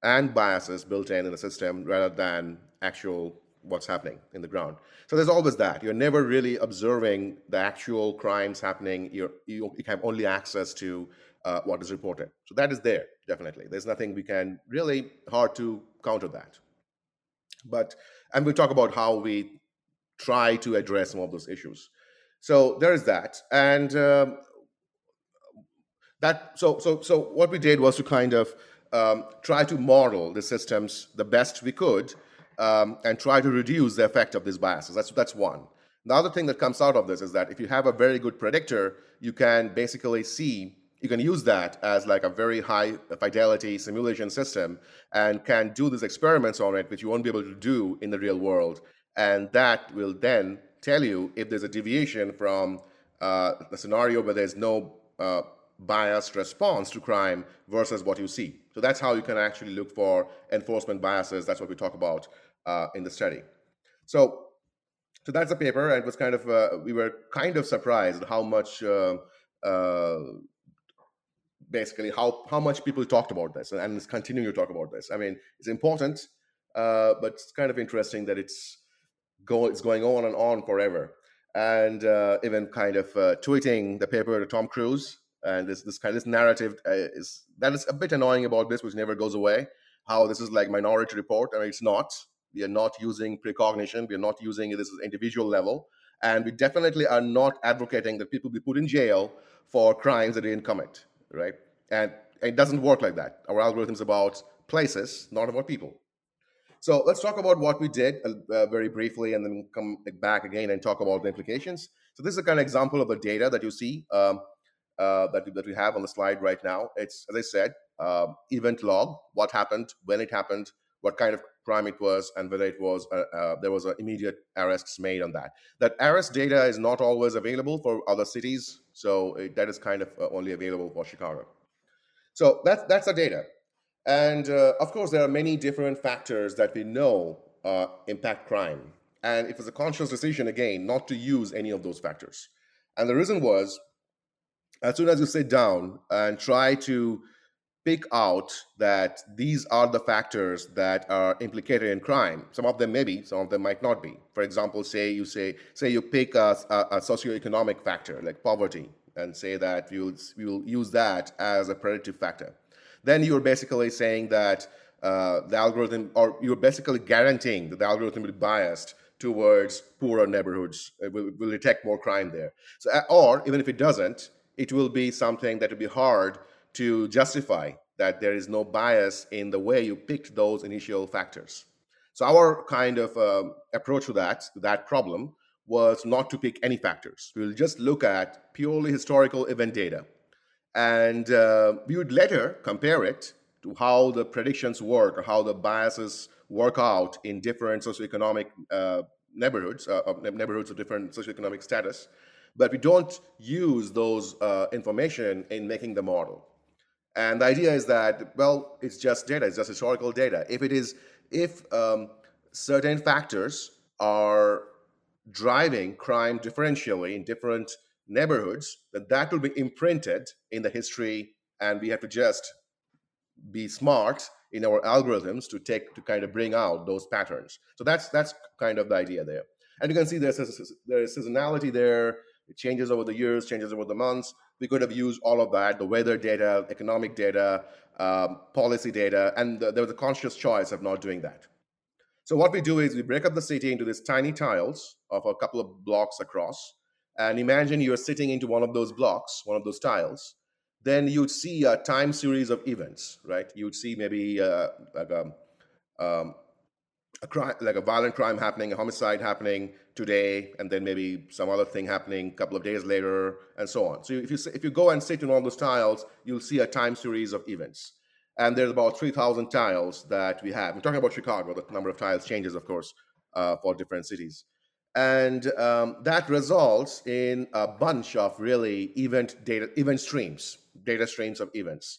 and biases built in in the system rather than actual what's happening in the ground. So there's always that. You're never really observing the actual crimes happening. You're, you, you have only access to uh, what is reported. So that is there, definitely. There's nothing we can really hard to counter that. But, and we'll talk about how we try to address some of those issues. So there is that. And um, that so so so what we did was to kind of um, try to model the systems the best we could um, and try to reduce the effect of these biases. That's that's one. The other thing that comes out of this is that if you have a very good predictor, you can basically see you can use that as like a very high fidelity simulation system and can do these experiments on it, which you won't be able to do in the real world. And that will then tell you if there's a deviation from uh, the scenario where there's no uh, biased response to crime versus what you see. So that's how you can actually look for enforcement biases. That's what we talk about uh, in the study. So, so that's the paper, and it was kind of uh, we were kind of surprised how much. Uh, uh basically, how how much people talked about this, and, and continuing to talk about this. I mean, it's important, uh, but it's kind of interesting that it's go it's going on and on forever and uh, even kind of tweeting the paper to Tom Cruise and this this kind of this narrative uh, is that is a bit annoying about this, which never goes away. How this is like minority report, mean, it's not. We are not using precognition. We are not using this at individual level, and we definitely are not advocating that people be put in jail for crimes that they didn't commit, right? And it doesn't work like that. Our algorithm is about places, not about people. So let's talk about what we did uh, uh very briefly, and then come back again and talk about the implications. So this is a kind of example of the data that you see. Um, uh, that, that we have on the slide right now. It's, as I said, uh, event log, what happened, when it happened, what kind of crime it was, and whether it was uh, uh there was an immediate arrests made on that. That arrest data is not always available for other cities, so it, that is kind of uh, only available for Chicago. So that's that's the data, and uh, of course there are many different factors that we know impact crime, and it was a conscious decision again not to use any of those factors. And the reason was as soon as you sit down and try to pick out that these are the factors that are implicated in crime some of them maybe some of them might not be. For example say you say say you pick a, a, a socioeconomic factor like poverty and say that you'll, you'll use that as a predictive factor. Then you're basically saying that uh, the algorithm or you're basically guaranteeing that the algorithm will be biased towards poorer neighborhoods it will, will detect more crime there. So or even if it doesn't it will be something that will be hard to justify that there is no bias in the way you picked those initial factors. So our kind of uh, approach to that, that problem, was not to pick any factors. We'll just look at purely historical event data, and uh, we would later compare it to how the predictions work or how the biases work out in different socioeconomic uh, neighborhoods, uh, neighborhoods of different socioeconomic status, but we don't use those uh, information in making the model. And the idea is that, well, it's just data, it's just historical data. If it is, if um, certain factors are driving crime differentially in different neighborhoods, then that will be imprinted in the history, and we have to just be smart in our algorithms to take to kind of bring out those patterns. So that's that's kind of the idea there. And you can see there's there's seasonality there. It changes over the years, changes over the months. We could have used all of that, the weather data, economic data, um, policy data, and the, there was a conscious choice of not doing that. So what we do is we break up the city into these tiny tiles of a couple of blocks across. And imagine you're sitting into one of those blocks, one of those tiles, then you'd see a time series of events, right? You'd see maybe uh, like a, um, a crime, like a violent crime happening, a homicide happening today, and then maybe some other thing happening a couple of days later, and so on. So if you if you go and sit in all those tiles, you'll see a time series of events. And there's about 3,000 tiles that we have. I'm talking about Chicago. The number of tiles changes, of course, uh, for different cities. And um, that results in a bunch of really event data, event streams data streams of events.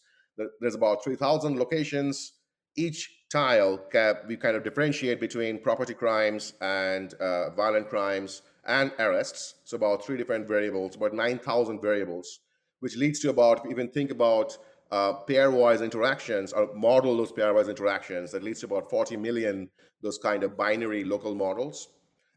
There's about 3,000 locations. Each tile, we kind of differentiate between property crimes and uh, violent crimes and arrests. So about three different variables, about 9,000 variables, which leads to about, even think about uh, pairwise interactions or model those pairwise interactions, that leads to about 40 million those kind of binary local models.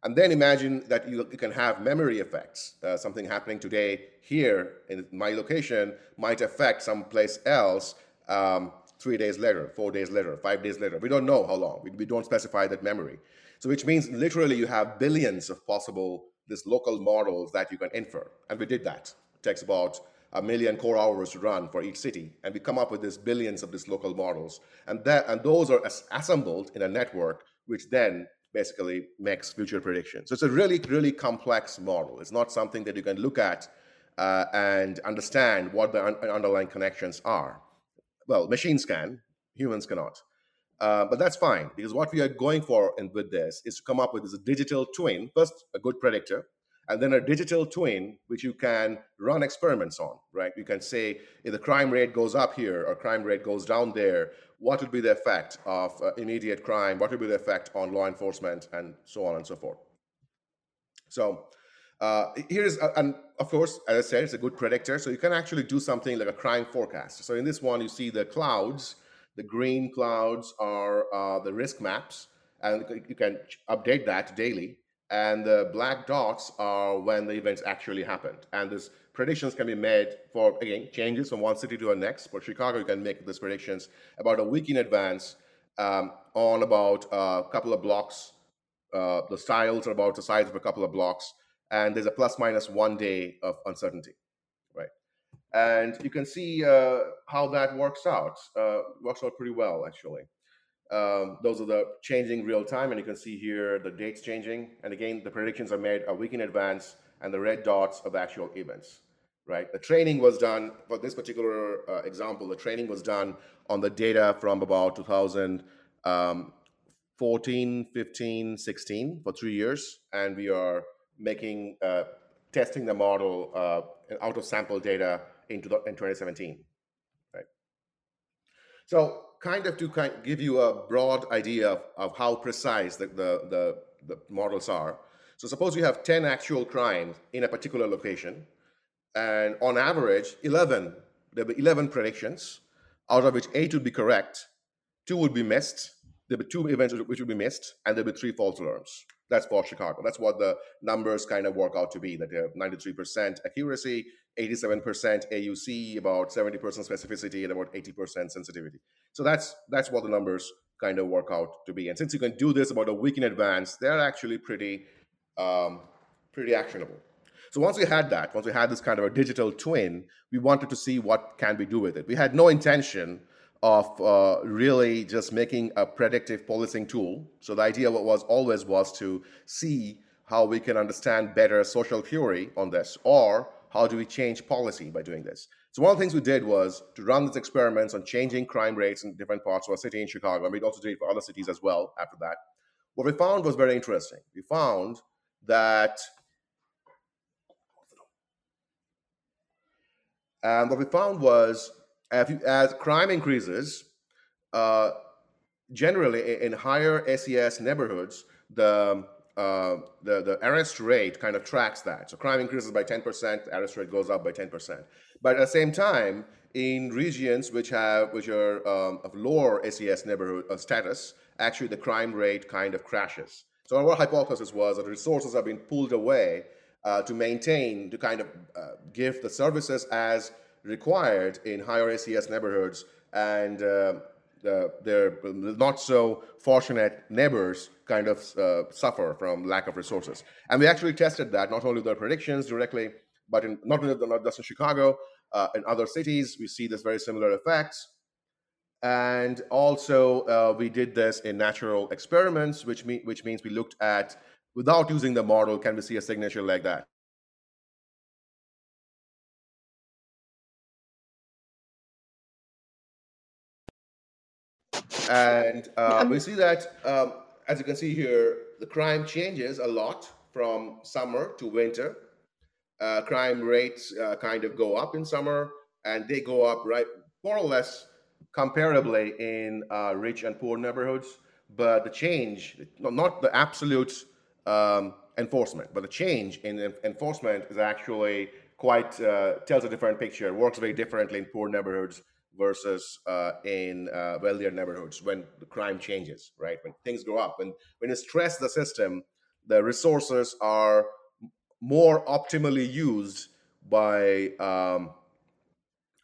And then imagine that you, you can have memory effects. Uh, something happening today here in my location might affect someplace else um, three days later, four days later, five days later. We don't know how long. We, we don't specify that memory. So which means literally you have billions of possible this local models that you can infer. And we did that. It takes about a million core hours to run for each city. And we come up with these billions of these local models. And that and those are assembled in a network, which then basically makes future predictions. So it's a really, really complex model. It's not something that you can look at uh, and understand what the un- underlying connections are. Well, machines can, humans cannot. Uh, but that's fine because what we are going for in, with this is to come up with this digital twin, first a good predictor, and then a digital twin which you can run experiments on, right? You can say if the crime rate goes up here or crime rate goes down there, what would be the effect of uh, immediate crime, what would be the effect on law enforcement, and so on and so forth. So uh, here's, uh, and of course, as I said, it's a good predictor. So you can actually do something like a crime forecast. So in this one, you see the clouds. The green clouds are uh, the risk maps, and you can update that daily. And the black dots are when the events actually happened. And this predictions can be made for, again, changes from one city to the next. For Chicago, you can make these predictions about a week in advance um, on about a couple of blocks. Uh, the styles are about the size of a couple of blocks, and there's a plus minus one day of uncertainty, right? And you can see uh, how that works out. Uh, works out pretty well, actually. Um, those are the changing real time, and you can see here the dates changing. And again, the predictions are made a week in advance, and the red dots are the actual events right? The training was done for this particular uh, example. The training was done on the data from about 2014, um, 15, 16 for three years, and we are making uh, testing the model uh, out of sample data into the, in 2017, right? So, kind of to kind of give you a broad idea of, of how precise the, the, the, the models are. So, suppose you have 10 actual crimes in a particular location and on average, 11, there were 11 predictions, out of which eight would be correct, two would be missed, there were two events which would be missed, and there were three false alarms. That's for Chicago. That's what the numbers kind of work out to be that they have 93% accuracy, 87% AUC, about 70% specificity, and about 80% sensitivity. So that's that's what the numbers kind of work out to be. And since you can do this about a week in advance, they're actually pretty um, pretty actionable. So once we had that, once we had this kind of a digital twin, we wanted to see what can we do with it. We had no intention of uh, really just making a predictive policing tool. So the idea was always was to see how we can understand better social theory on this, or how do we change policy by doing this. So one of the things we did was to run these experiments on changing crime rates in different parts of our city in Chicago, and we also did it for other cities as well after that. What we found was very interesting. We found that and what we found was as, as crime increases, uh, generally in higher SES neighborhoods, the uh, the, the arrest rate kind of tracks that. So crime increases by 10%, arrest rate goes up by 10%. But at the same time, in regions which have which are um, of lower SES neighborhood uh, status, actually the crime rate kind of crashes. So our hypothesis was that resources are being pulled away uh, to maintain, to kind of uh, give the services as required in higher SES neighborhoods, and uh, their not so fortunate neighbors kind of uh, suffer from lack of resources. And we actually tested that not only their predictions directly, but in, not only not just in Chicago, uh, in other cities, we see this very similar effects. And also, uh, we did this in natural experiments, which, me- which means we looked at, without using the model, can we see a signature like that? And uh, we see that, um, as you can see here, the crime changes a lot from summer to winter. Uh, crime rates uh, kind of go up in summer, and they go up right more or less comparably in uh, rich and poor neighborhoods. But the change, not the absolute um, enforcement, but the change in enforcement is actually quite uh, tells a different picture. Works very differently in poor neighborhoods versus uh, in uh, wealthier neighborhoods when the crime changes, right? When things go up, and when you stress the system, the resources are more optimally used by um,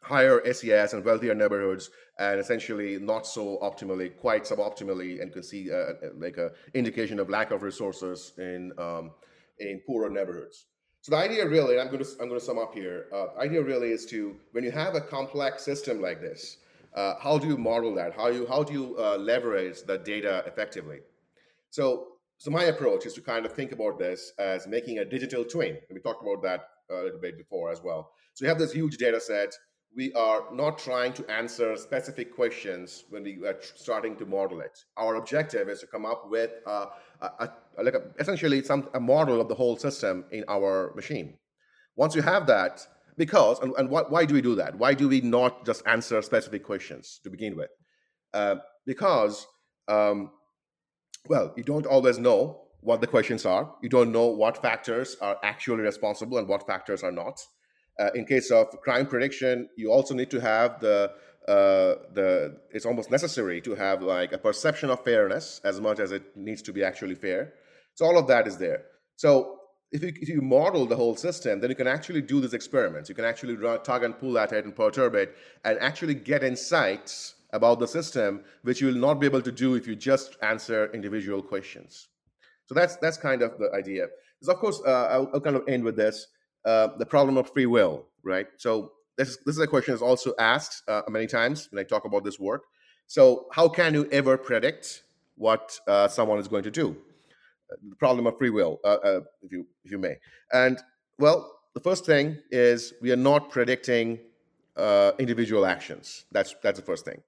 higher SES and wealthier neighborhoods, and essentially not so optimally, quite suboptimally, and can see uh, uh, like a indication of lack of resources in um, in poorer neighborhoods. So the idea really, I'm going to I'm going to sum up here. Uh, idea really is to when you have a complex system like this, uh, how do you model that? How you how do you uh, leverage the data effectively? So so my approach is to kind of think about this as making a digital twin. And we talked about that a little bit before as well. So you have this huge data set. We are not trying to answer specific questions when we are starting to model it. Our objective is to come up with a, a, like a, essentially some a model of the whole system in our machine. Once you have that, because and, and why do we do that? Why do we not just answer specific questions to begin with? Uh, because um, well, you don't always know what the questions are. You don't know what factors are actually responsible and what factors are not. Uh, in case of crime prediction, you also need to have the uh, the it's almost necessary to have like a perception of fairness as much as it needs to be actually fair. So all of that is there. So if you, if you model the whole system, then you can actually do these experiments. You can actually run, tug and pull at it and perturb it and actually get insights about the system, which you will not be able to do if you just answer individual questions. So that's that's kind of the idea. So of course, uh, I'll, I'll, kind of end with this: uh, the problem of free will, right? So this this is a question that's also asked uh, many times when I talk about this work. So how can you ever predict what uh, someone is going to do? The problem of free will, uh, uh, if you if you may. And well, the first thing is we are not predicting uh, individual actions. That's that's the first thing.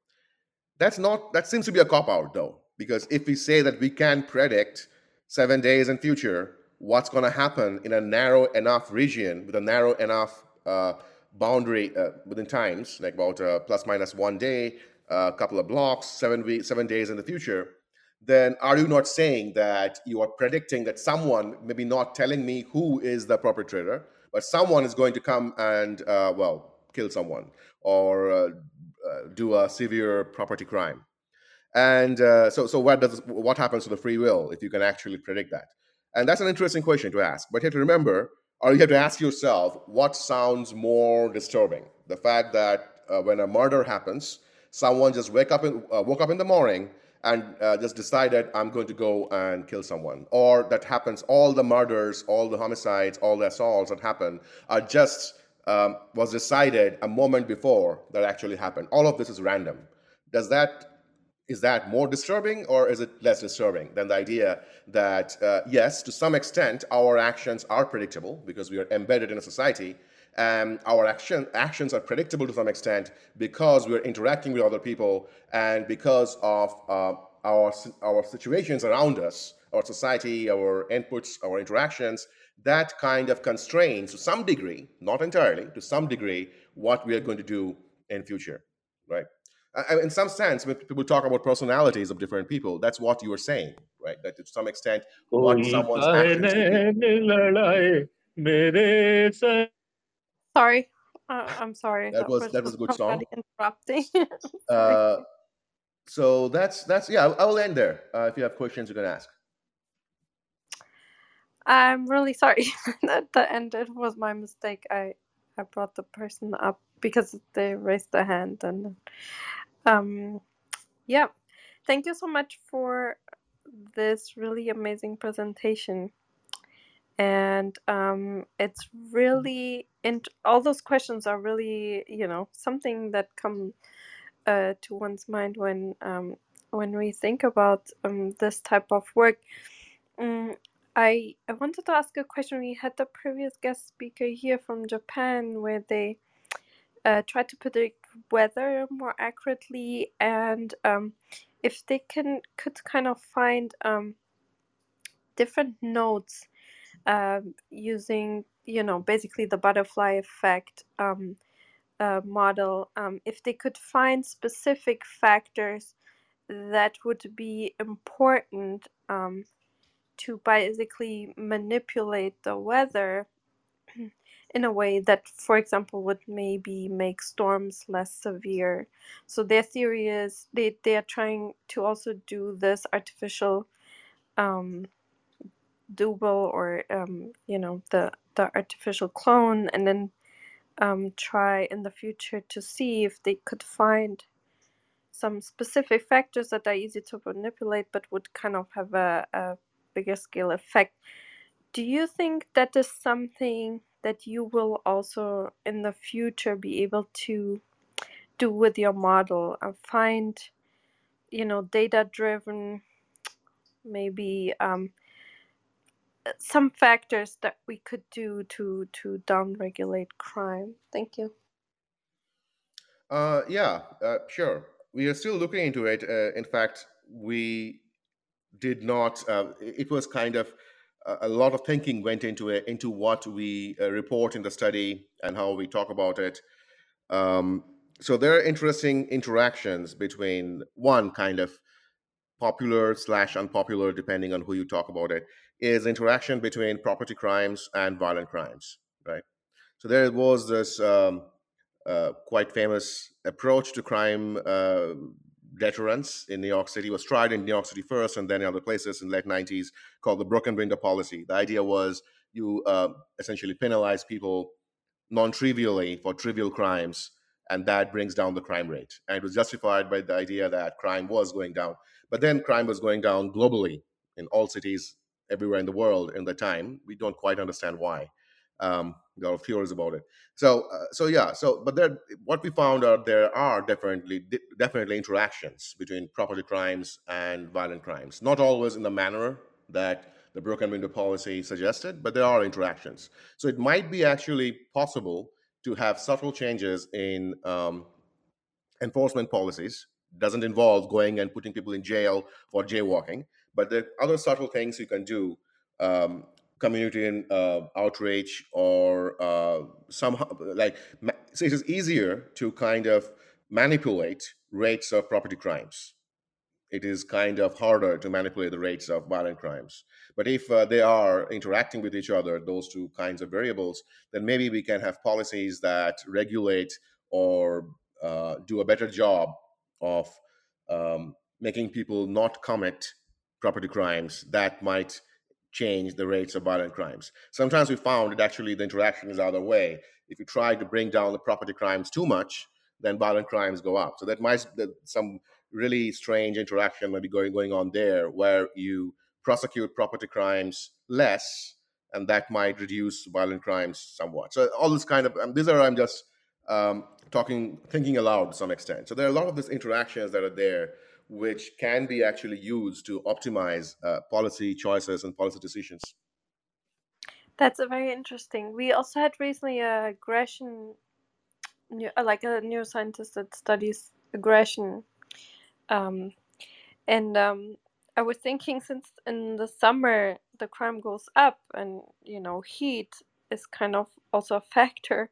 That's not that seems to be a cop out though, because if we say that we can predict seven days in future what's going to happen in a narrow enough region with a narrow enough uh, boundary uh, within times, like about uh, plus minus one day, a couple of blocks, seven weeks, seven days in the future then are you not saying that you are predicting that someone, maybe not telling me who is the perpetrator, but someone is going to come and, uh, well, kill someone or uh, uh, do a severe property crime? And uh, so, so what does what happens to the free will if you can actually predict that? And that's an interesting question to ask. But you have to remember, or you have to ask yourself, what sounds more disturbing? The fact that uh, when a murder happens, someone just wake up in, uh, woke up in the morning and uh, just decided I'm going to go and kill someone. Or that happens, all the murders, all the homicides, all the assaults that happen are just um, was decided a moment before that actually happened. All of this is random. Does that is that more disturbing or is it less disturbing than the idea that uh, yes, to some extent, our actions are predictable because we are embedded in a society and our action, actions are predictable to some extent because we're interacting with other people and because of uh, our, our situations around us, our society, our inputs, our interactions, that kind of constrains to some degree, not entirely, to some degree, what we are going to do in future, right? in some sense, when people talk about personalities of different people, that's what you are saying, right? That to some extent, what someone's actions Sorry, uh, I'm sorry. That, that was, that was a good song. Interrupting. uh, so that's that's yeah. I will end there. Uh, if you have questions, you can ask. I'm really sorry that the end it was my mistake. I I brought the person up because they raised their hand and um yeah. Thank you so much for this really amazing presentation and um, it's really and all those questions are really you know something that come uh, to one's mind when um, when we think about um, this type of work. Um, I, I wanted to ask a question. We had the previous guest speaker here from japan where they uh, tried to predict weather more accurately and um, if they can could kind of find um, different nodes um, using you know basically the butterfly effect um, uh, model um, if they could find specific factors that would be important um, to basically manipulate the weather in a way that for example would maybe make storms less severe. So their theory is they, they are trying to also do this artificial um, double or um, you know the the artificial clone and then um, try in the future to see if they could find some specific factors that are easy to manipulate but would kind of have a, a bigger scale effect. Do you think that is something that you will also in the future be able to do with your model and find you know data driven maybe um, some factors that we could do to to downregulate crime. Thank you. Uh, yeah, uh, sure. We are still looking into it. Uh, in fact, we did not. Uh, it was kind of a lot of thinking went into it, into what we uh, report in the study and how we talk about it. Um, so there are interesting interactions between one kind of popular slash unpopular, depending on who you talk about it, is interaction between property crimes and violent crimes, right? So there was this um, uh, quite famous approach to crime uh, deterrence in New York City. It was tried in New York City first, and then in other places in the late '90s, called the broken window policy. The idea was you uh, essentially penalize people non-trivially for trivial crimes, and that brings down the crime rate. And it was justified by the idea that crime was going down. But then crime was going down globally in all cities everywhere in the world in the time. We don't quite understand why. Um, there are theories about it. So, uh, so yeah. So, but there, what we found are there are definitely definitely interactions between property crimes and violent crimes. Not always in the manner that the broken window policy suggested, but there are interactions. So it might be actually possible to have subtle changes in um, enforcement policies. Doesn't involve going and putting people in jail for jaywalking, but there are other subtle things you can do, um, community uh, outreach or uh, somehow like so it is easier to kind of manipulate rates of property crimes. It is kind of harder to manipulate the rates of violent crimes. But if uh, they are interacting with each other, those two kinds of variables, then maybe we can have policies that regulate or uh, do a better job of um, making people not commit property crimes that might change the rates of violent crimes. Sometimes we found that actually the interaction is the other way. If you try to bring down the property crimes too much, then violent crimes go up. So that might that some really strange interaction might be going going on there, where you prosecute property crimes less, and that might reduce violent crimes somewhat. So all this kind of um, these are I'm just um, talking, thinking aloud to some extent. So there are a lot of these interactions that are there which can be actually used to optimize uh, policy choices and policy decisions. That's a very interesting. We also had recently a aggression, uh, like a neuroscientist that studies aggression, um, and um, I was thinking since in the summer the crime goes up, and you know heat is kind of also a factor.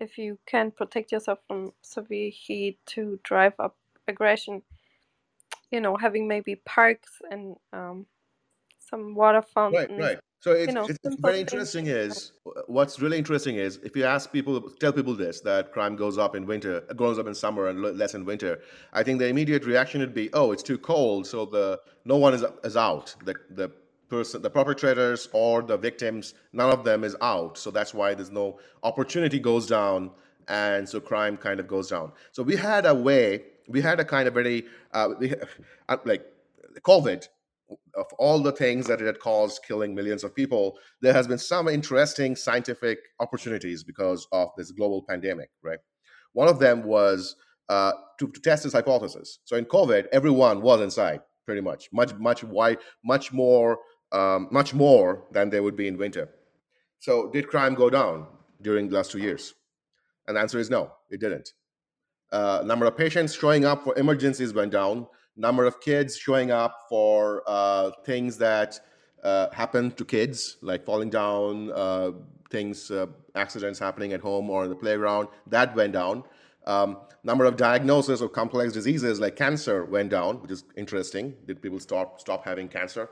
If you can protect yourself from severe heat to drive up aggression, you know, having maybe parks and um, some water fountains, right. right. So you it's, know, it's it's very interesting is what's really interesting is if you ask people, tell people this that crime goes up in winter, goes up in summer and less in winter. I think the immediate reaction would be, oh, it's too cold, so the no one is is out. The the person, the perpetrators or the victims, none of them is out. So that's why there's no opportunity goes down, and so crime kind of goes down. So we had a way, we had a kind of very uh, uh, like COVID of all the things that it had caused killing millions of people, there has been some interesting scientific opportunities because of this global pandemic, right? One of them was uh, to, to test this hypothesis. So in COVID, everyone was inside pretty much, much, much wide, much more, um, much more than they would be in winter. So did crime go down during the last two years? And the answer is no, it didn't. Uh, number of patients showing up for emergencies went down. Number of kids showing up for uh, things that uh, happen to kids, like falling down, uh, things, uh, accidents happening at home or in the playground, that went down. Um, number of diagnoses of complex diseases like cancer went down, which is interesting. Did people stop stop having cancer?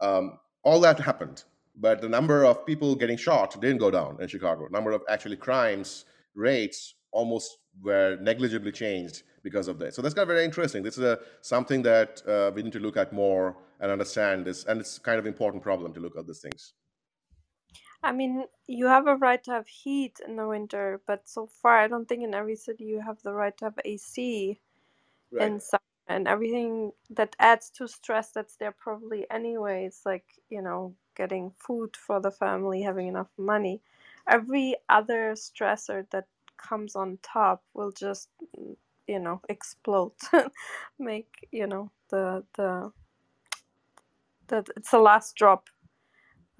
Um, all that happened, but the number of people getting shot didn't go down in Chicago. Number of actually crimes rates almost were negligibly changed because of this. So that's kind of very interesting. This is a, something that uh, we need to look at more and understand this, and it's kind of important problem to look at these things. I mean, you have a right to have heat in the winter, but so far, I don't think in every city you have the right to have AC Right. in summer and everything that adds to stress that's there probably anyways, like, you know, getting food for the family, having enough money. Every other stressor that comes on top will just, mm, you know, explode, make, you know, the the the it's the last drop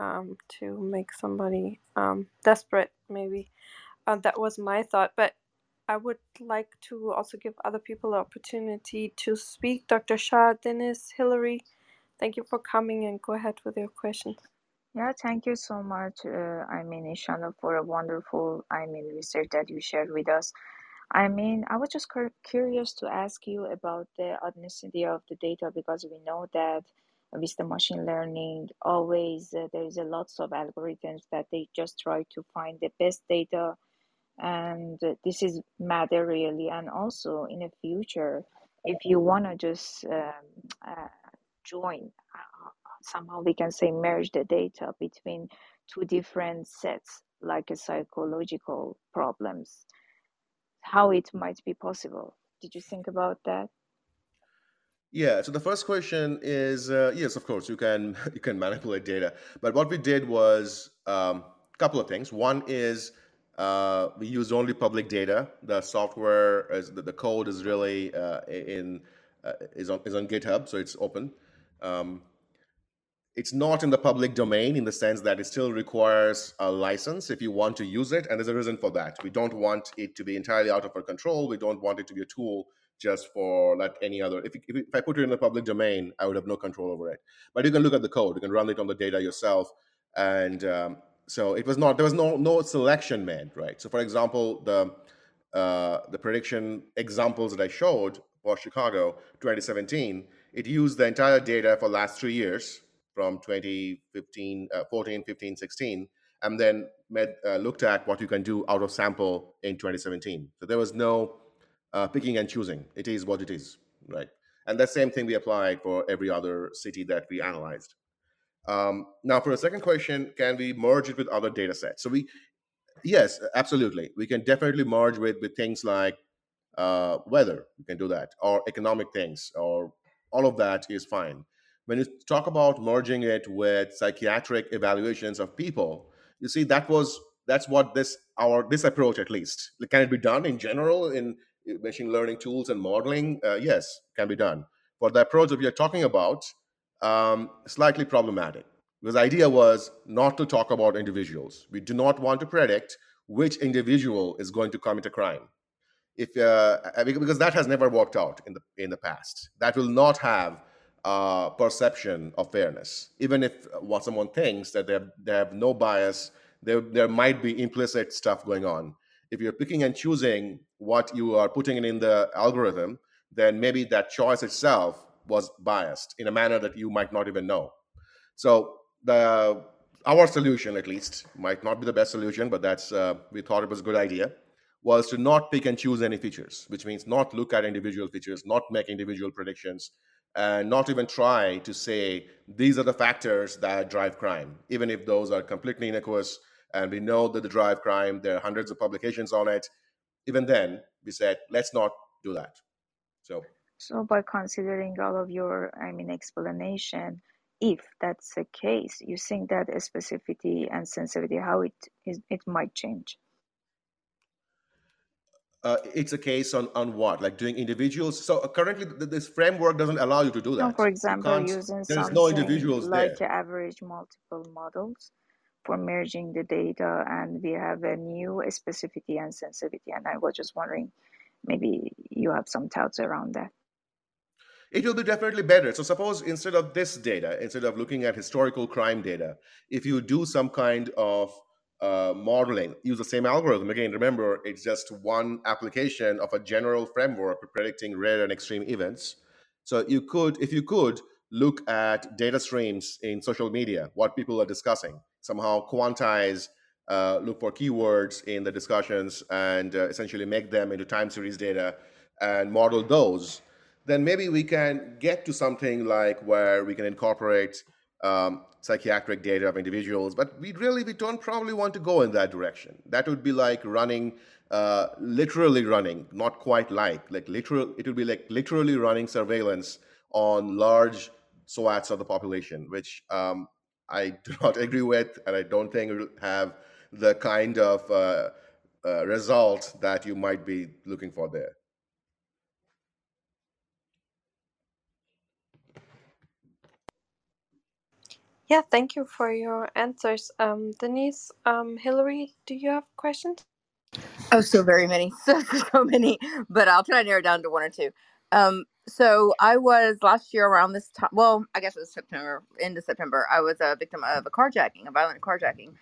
um, to make somebody um, desperate, maybe. Uh, that was my thought. But I would like to also give other people the opportunity to speak. Dr. Shah, Dennis, Hillary, thank you for coming and go ahead with your questions. Yeah, thank you so much. Uh, I mean, Ishanu, for a wonderful, I mean, research that you shared with us. I mean, I was just cur- curious to ask you about the authenticity of the data because we know that with the machine learning, always uh, there is a lots of algorithms that they just try to find the best data, and uh, this is matter really. And also in the future, if you want to just um, uh, join, uh, somehow we can say merge the data between two different sets, like a psychological problems, how it might be possible. Did you think about that? Yeah. So the first question is uh, yes, of course you can you can manipulate data, but what we did was a um, couple of things. One is uh, we used only public data. The software is the, the code is really uh, in uh, is on is on GitHub, so it's open. Um, it's not in the public domain in the sense that it still requires a license if you want to use it, and there's a reason for that. We don't want it to be entirely out of our control. We don't want it to be a tool just for like any other. If, if, I put it in the public domain, I would have no control over it. But you can look at the code. You can run it on the data yourself, and um, so it was not. There was no no selection made, right? So, for example, the uh, the prediction examples that I showed for Chicago 2017, it used the entire data for last three years from 2015, uh, 14, 15, 16, and then uh, looked at what you can do out of sample in 2017. So there was no uh, picking and choosing. It is what it is, right? And that same thing we applied for every other city that we analyzed. Um, now, for the second question, can we merge it with other data sets? So we, yes, absolutely. We can definitely merge with with things like uh, weather. We can do that, or economic things, or all of that is fine when you talk about merging it with psychiatric evaluations of people, you see that was that's what this our this approach at least can it be done in general in machine learning tools and modeling? Uh, yes, can be done. For the approach that we are talking about, um, slightly problematic. Because the idea was not to talk about individuals. We do not want to predict which individual is going to commit a crime. If uh, because that has never worked out in the in the past. That will not have uh, perception of fairness. Even if what someone thinks that they have, they have no bias, there, there might be implicit stuff going on. If you're picking and choosing what you are putting in the algorithm, then maybe that choice itself was biased in a manner that you might not even know. So the our solution, at least, might not be the best solution, but that's uh, we thought it was a good idea, was to not pick and choose any features, which means not look at individual features, not make individual predictions, and not even try to say these are the factors that drive crime, even if those are completely innocuous and we know that the drive crime, there are hundreds of publications on it. Even then, we said, let's not do that. So, so by considering all of your, I mean, explanation, if that's the case, you think that specificity and sensitivity, how it is, it might change? Uh, it's a case on, on what? Like doing individuals? So uh, currently this framework doesn't allow you to do that. no, for example using there's no individuals like there. average multiple models for merging the data and we have a new specificity and sensitivity and i was just wondering maybe you have some thoughts around that. It will be definitely better. So suppose instead of this data instead of looking at historical crime data if you do some kind of uh, modeling use the same algorithm. Again remember it's just one application of a general framework for predicting rare and extreme events. So you could if you could look at data streams in social media what people are discussing. Somehow quantize uh, look for keywords in the discussions and uh, essentially make them into time series data and model those. Then maybe we can get to something like where we can incorporate um, psychiatric data of individuals, but we really we don't probably want to go in that direction. That would be like running, uh, literally running, not quite like like literal. It would be like literally running surveillance on large swaths of the population, which um, I do not agree with, and I don't think will have the kind of uh, uh, result that you might be looking for there. Yeah, thank you for your answers. Um, Denise, um, Hillary, do you have questions? Oh, so very many, so so many. But I'll try to narrow down to one or two. Um, so I was last year around this time. Well, I guess it was September, into September. I was a victim of a carjacking, a violent carjacking,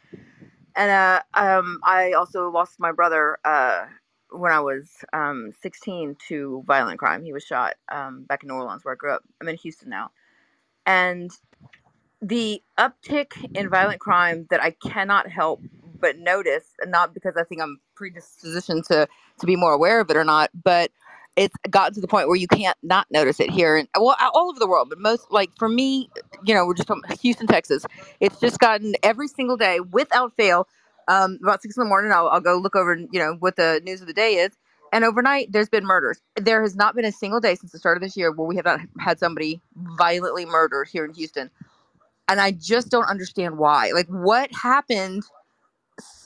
and uh, um, I also lost my brother uh, when I was um, 16 to violent crime. He was shot um, back in New Orleans, where I grew up. I'm in Houston now, and the uptick in violent crime that I cannot help but notice, and not because I think I'm predispositioned to to be more aware of it or not, but it's gotten to the point where you can't not notice it here and well all over the world but most like for me you know we're just from houston texas it's just gotten every single day without fail um, about six in the morning I'll, I'll go look over you know what the news of the day is and overnight there's been murders. There has not been a single day since the start of this year where we have not had somebody violently murdered here in houston and I just don't understand why. Like, what happened?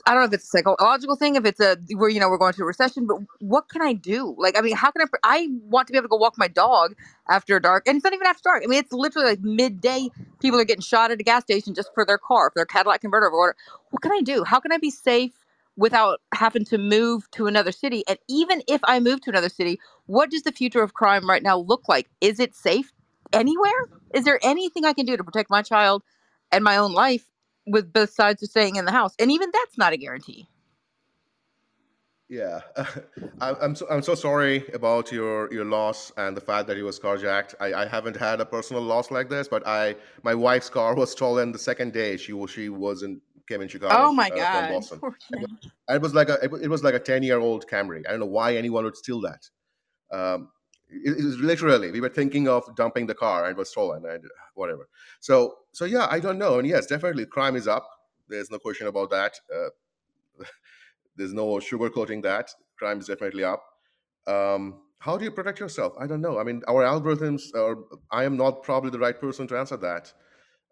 I don't know if it's a psychological thing, if it's a where you know we're going through a recession, but what can I do? Like, I mean, how can I? I want to be able to go walk my dog after dark, and it's not even after dark. I mean, it's literally like midday. People are getting shot at a gas station just for their car, for their Cadillac converter, or whatever. What can I do? How can I be safe without having to move to another city? And even if I move to another city, what does the future of crime right now look like? Is it safe anywhere? Is there anything I can do to protect my child and my own life with both sides of staying in the house? And even that's not a guarantee. Yeah, I'm so I'm so sorry about your your loss and the fact that he was carjacked. I, I haven't had a personal loss like this, but I my wife's car was stolen the second day she was she was in came in Chicago. Oh my uh, god! Boston. It was, like a it was like a ten year old Camry. I don't know why anyone would steal that. Um, it, was literally we were thinking of dumping the car and it was stolen and whatever. So so yeah i don't know. And yes definitely crime is up. There's no question about that. Uh, there's no sugarcoating that. Crime is definitely up. Um, how do you protect yourself? I don't know. I mean our algorithms are i am not probably the right person to answer that.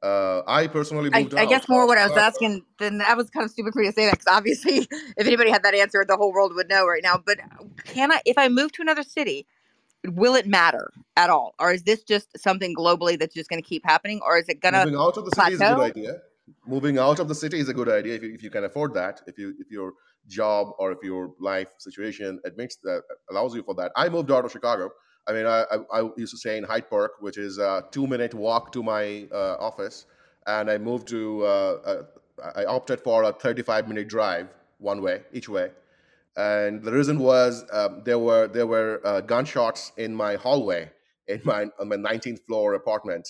Uh, I personally I, I, guess more what I was asking, than that was kind of stupid for you to say that because obviously, if anybody had that answer, the whole world would know right now. But can I, if I move to another city, will it matter at all, or is this just something globally that's just going to keep happening, or is it going to Moving out of the city is a good idea. Moving out of the city is a good idea if you, if you can afford that. If you if your job or if your life situation admits that allows you for that. I moved out of Chicago. I mean, I, I, I used to stay in Hyde Park, which is a two minute walk to my uh, office, and I moved to. Uh, uh, I opted for a 35 minute drive one way each way and the reason was um, there were there were uh, gunshots in my hallway in my on my 19th floor apartment.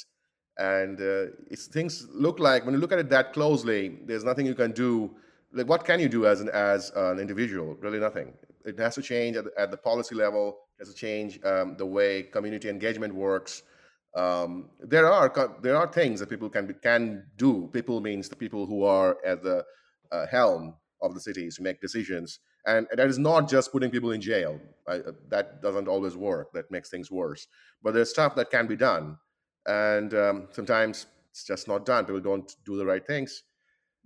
And uh, it's, things look like when you look at it that closely there's nothing you can do. Like what can you do as an as an individual? Really nothing. It has to change at, at the policy level it has to change um, the way community engagement works. Um, there are there are things that people can can do. People means the people who are at the uh, helm of the cities to make decisions and that is not just putting people in jail. I, uh, that doesn't always work. That makes things worse. But there's stuff that can be done. And um, sometimes it's just not done. People don't do the right things.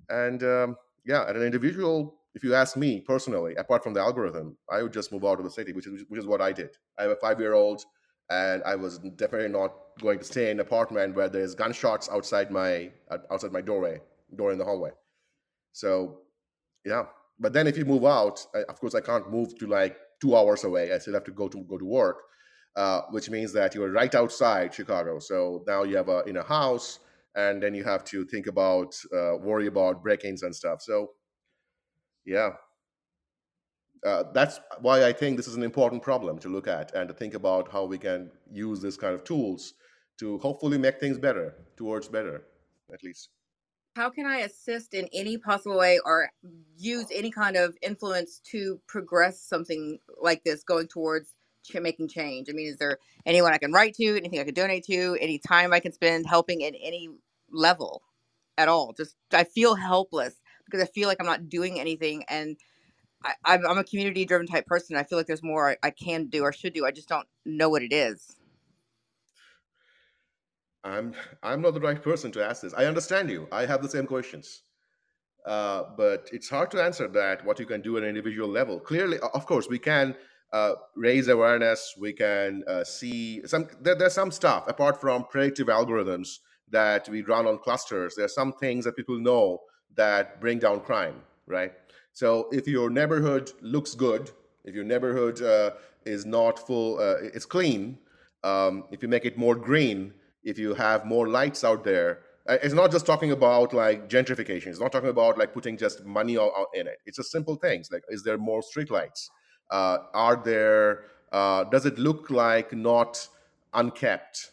And um, yeah at an individual if you ask me personally apart from the algorithm i would just move out of the city which is which is what i did. I have a five year old and i was definitely not going to stay in an apartment where there's gunshots outside my outside my doorway door in the hallway. So yeah but then if you move out I, of course i can't move to like two hours away. I still have to go to go to work uh, which means that you're right outside chicago. So now you have a in a house and then you have to think about uh, worry about break-ins and stuff. So yeah. Uh, that's why i think this is an important problem to look at and to think about how we can use this kind of tools to hopefully make things better towards better at least how can I assist in any possible way or use any kind of influence to progress something like this going towards ch- making change? I mean, is there anyone I can write to, anything I can donate to, any time I can spend helping at any level at all? Just I feel helpless because I feel like I'm not doing anything and I, I'm, I'm a community driven type person. I feel like there's more I, I can do or should do. I just don't know what it is. I'm I'm not the right person to ask this. I understand you. I have the same questions, uh, but it's hard to answer that. What you can do at an individual level. Clearly, of course, we can uh, raise awareness. We can uh, see some. There, there's some stuff apart from predictive algorithms that we run on clusters. There are some things that people know that bring down crime. Right. So if your neighborhood looks good, if your neighborhood uh, is not full, uh, it's clean. Um, if you make it more green if you have more lights out there uh, it's not just talking about like gentrification. It's not talking about like putting just money in it. It's just simple things like is there more street lights? Uh, are there uh, does it look like not unkept?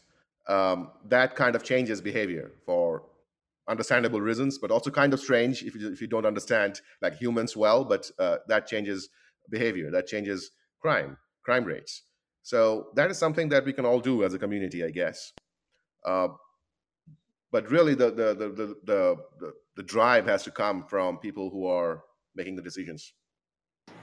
Um, that kind of changes behavior for understandable reasons but also kind of strange if you, if you don't understand like humans well but uh, that changes behavior that changes crime crime rates. So that is something that we can all do as a community i guess uh, but really, the the, the the the the drive has to come from people who are making the decisions.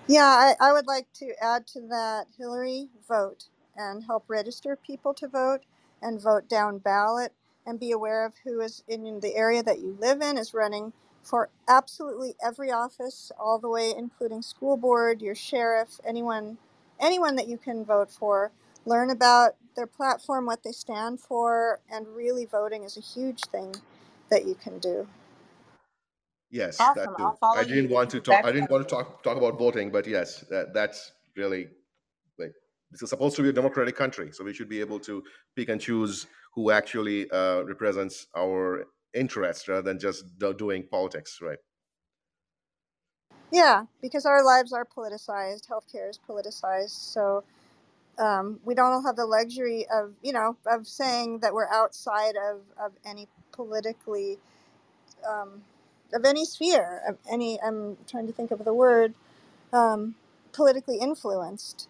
Yeah, I, I would like to add to that, Hillary, vote and help register people to vote and vote down ballot and be aware of who is in the area that you live in is running for absolutely every office, all the way including school board, your sheriff, anyone anyone that you can vote for. Learn about their platform, what they stand for, and really voting is a huge thing that you can do. Yes, that Awesome. too. I'll follow I didn't This want to talk. I didn't want to talk talk about voting, but yes, that, that's really like this is supposed to be a democratic country, so we should be able to pick and choose who actually uh, represents our interests rather than just do- doing politics, right? Yeah, because our lives are politicized, healthcare is politicized, so um, we don't all have the luxury of you know of saying that we're outside of, of any politically um, of any sphere of any i'm trying to think of the word um, politically influenced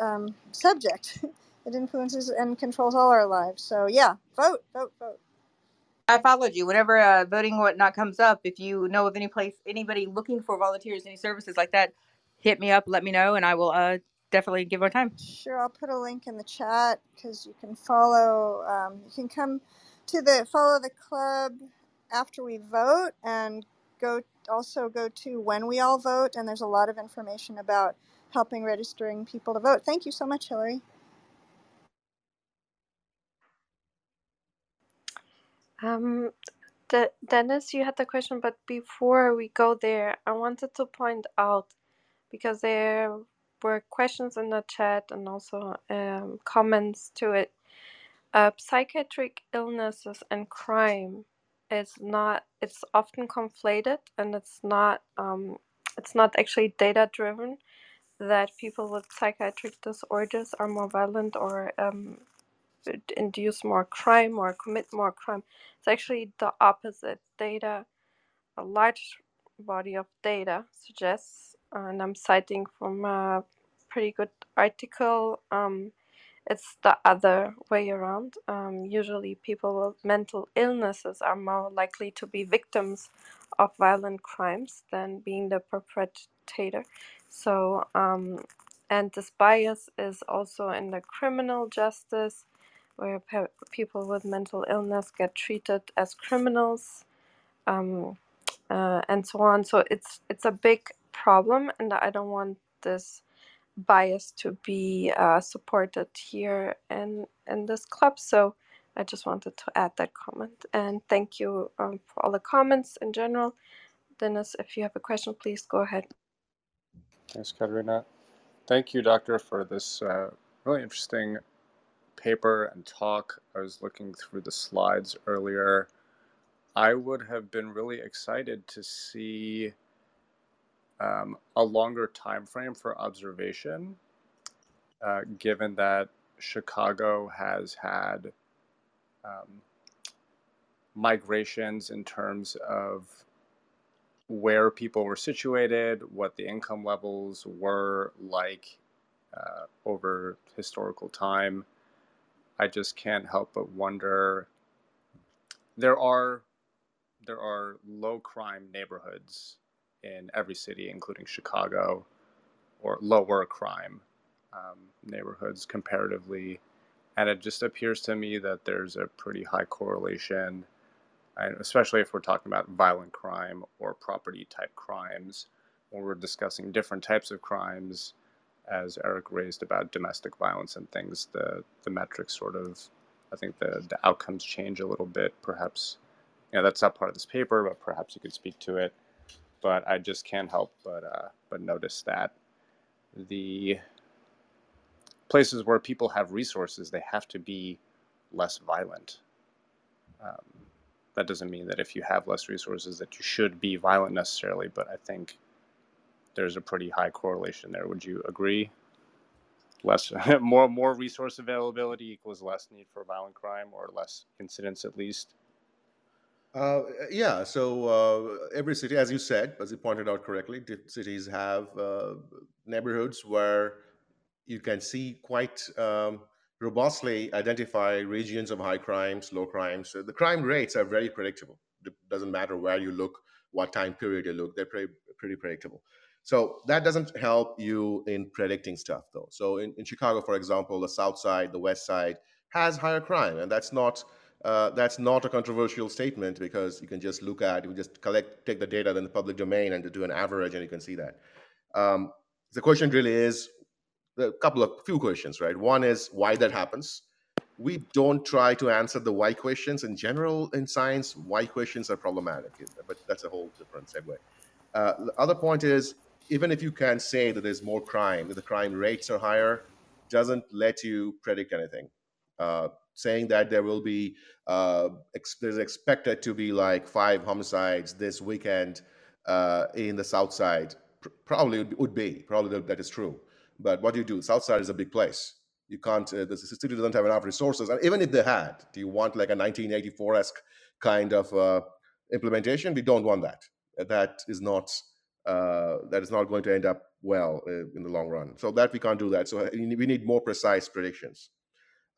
um, subject it influences and controls all our lives so yeah vote vote vote I followed you. Whenever uh, voting whatnot comes up, if you know of any place, anybody looking for volunteers, any services like that, hit me up. Let me know, and I will uh, definitely give more time. Sure, I'll put a link in the chat because you can follow. Um, you can come to the follow the club after we vote, and go also go to when we all vote. And there's a lot of information about helping registering people to vote. Thank you so much, Hillary. Um, the Dennis, you had the question, but before we go there, I wanted to point out because there were questions in the chat and also um, comments to it. Uh, psychiatric illnesses and crime is not. It's often conflated, and it's not. Um, it's not actually data driven. That people with psychiatric disorders are more violent or um, induce more crime or commit more crime. It's actually the opposite. Data, a large body of data suggests, and I'm citing from a pretty good article. Um, it's the other way around. Um, usually, people with mental illnesses are more likely to be victims of violent crimes than being the perpetrator. So, um, and this bias is also in the criminal justice, where pe- people with mental illness get treated as criminals, um, uh, and so on. So it's it's a big problem, and I don't want this bias to be uh, supported here in in this club. So I just wanted to add that comment and thank you um, for all the comments in general. Dennis, if you have a question, please go ahead. Thanks, Katerina. Thank you, Doctor, for this uh, really interesting paper and talk. I was looking through the slides earlier. I would have been really excited to see um, a longer time frame for observation, uh, given that Chicago has had um, migrations in terms of where people were situated, what the income levels were like uh, over historical time. I just can't help but wonder. There are there are low crime neighborhoods in every city, including Chicago, or lower crime um, neighborhoods comparatively. And it just appears to me that there's a pretty high correlation, and especially if we're talking about violent crime or property type crimes, when we're discussing different types of crimes, as Eric raised about domestic violence and things, the, the metrics sort of, I think the, the outcomes change a little bit. Perhaps, you know, that's not part of this paper, but perhaps you could speak to it but I just can't help but uh, but notice that the places where people have resources, they have to be less violent. Um, that doesn't mean that if you have less resources that you should be violent necessarily, but I think there's a pretty high correlation there. Would you agree? Less, more, more resource availability equals less need for violent crime or less incidents at least. Uh, yeah, so uh, every city, as you said, as you pointed out correctly, cities have uh, neighborhoods where you can see quite um, robustly identify regions of high crimes, low crimes. So the crime rates are very predictable. It doesn't matter where you look, what time period you look, they're pretty, pretty predictable. So that doesn't help you in predicting stuff, though. So in, in Chicago, for example, the South Side, the West Side has higher crime, and that's not uh, that's not a controversial statement because you can just look at, you just collect, take the data in the public domain and do an average and you can see that. Um, the question really is a couple of few questions, right? One is why that happens. We don't try to answer the why questions in general in science. Why questions are problematic, but that's a whole different segue. Uh, the other point is even if you can say that there's more crime, that the crime rates are higher, doesn't let you predict anything. Uh, saying that there will be uh, ex- there's expected to be like five homicides this weekend uh, in the South Side. Pr- probably would be probably that is true. But what do you do? South Side is a big place. You can't. Uh, the city doesn't have enough resources, and even if they had, do you want like a 1984-esque kind of uh, implementation? We don't want that. That is not. Uh, that is not going to end up well uh, in the long run. So that we can't do that. So we need more precise predictions.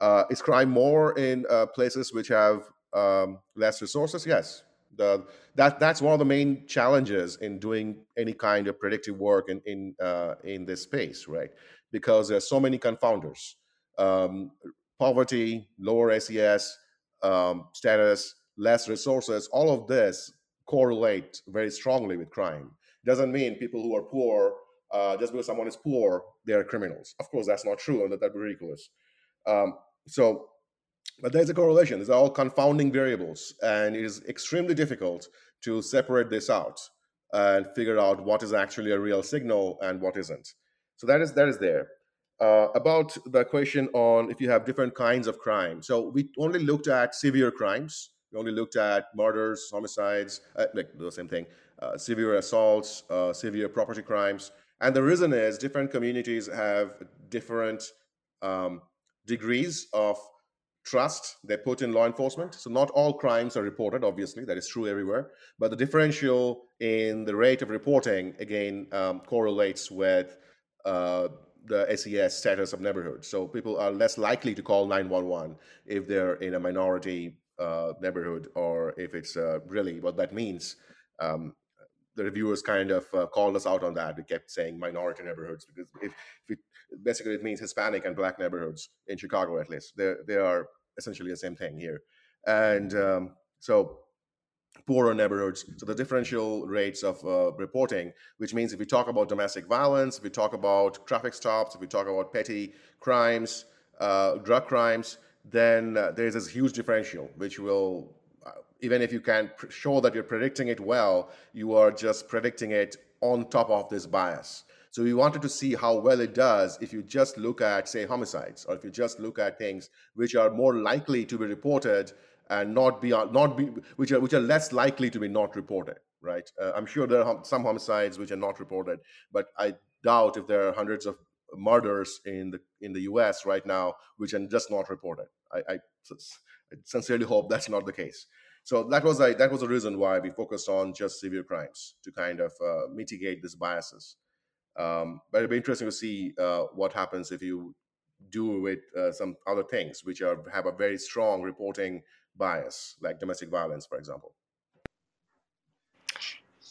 Uh, is crime more in uh, places which have um, less resources? Yes. The, that that's one of the main challenges in doing any kind of predictive work in in uh, in this space, right? Because there's so many confounders: um, poverty, lower SES um, status, less resources. All of this correlate very strongly with crime. Doesn't mean people who are poor, uh, just because someone is poor, they are criminals. Of course, that's not true, and that, that's ridiculous. Um, so but there's a correlation. These are all confounding variables, and it is extremely difficult to separate this out and figure out what is actually a real signal and what isn't. So that is that is there. Uh, about the question on if you have different kinds of crime. So we only looked at severe crimes. We only looked at murders, homicides, uh, like the same thing, uh, severe assaults, uh, severe property crimes. And the reason is different communities have different um, degrees of trust they put in law enforcement. So not all crimes are reported, obviously, that is true everywhere. But the differential in the rate of reporting, again, um, correlates with uh, the SES status of neighborhoods. So people are less likely to call 911 if they're in a minority uh, neighborhood or if it's uh, really what that means. Um, the reviewers kind of uh, called us out on that. We kept saying minority neighborhoods because if, if it, basically it means Hispanic and Black neighborhoods in Chicago at least. They they are essentially the same thing here, and um, so poorer neighborhoods. So the differential rates of uh, reporting, which means if we talk about domestic violence, if we talk about traffic stops, if we talk about petty crimes, uh, drug crimes, then uh, there's this huge differential, which will, uh, even if you can show that you're predicting it well, you are just predicting it on top of this bias. So we wanted to see how well it does if you just look at, say, homicides, or if you just look at things which are more likely to be reported and not be not be which are which are less likely to be not reported right? Uh, i'm sure there are some homicides which are not reported but i doubt if there are hundreds of murders in the in the us right now which are just not reported. I, I, I sincerely hope that's not the case. So that was a, that was a reason why we focused on just severe crimes to kind of uh, mitigate these biases um, but it'd be interesting to see uh, what happens if you do with uh, some other things which are have a very strong reporting bias, like domestic violence, for example.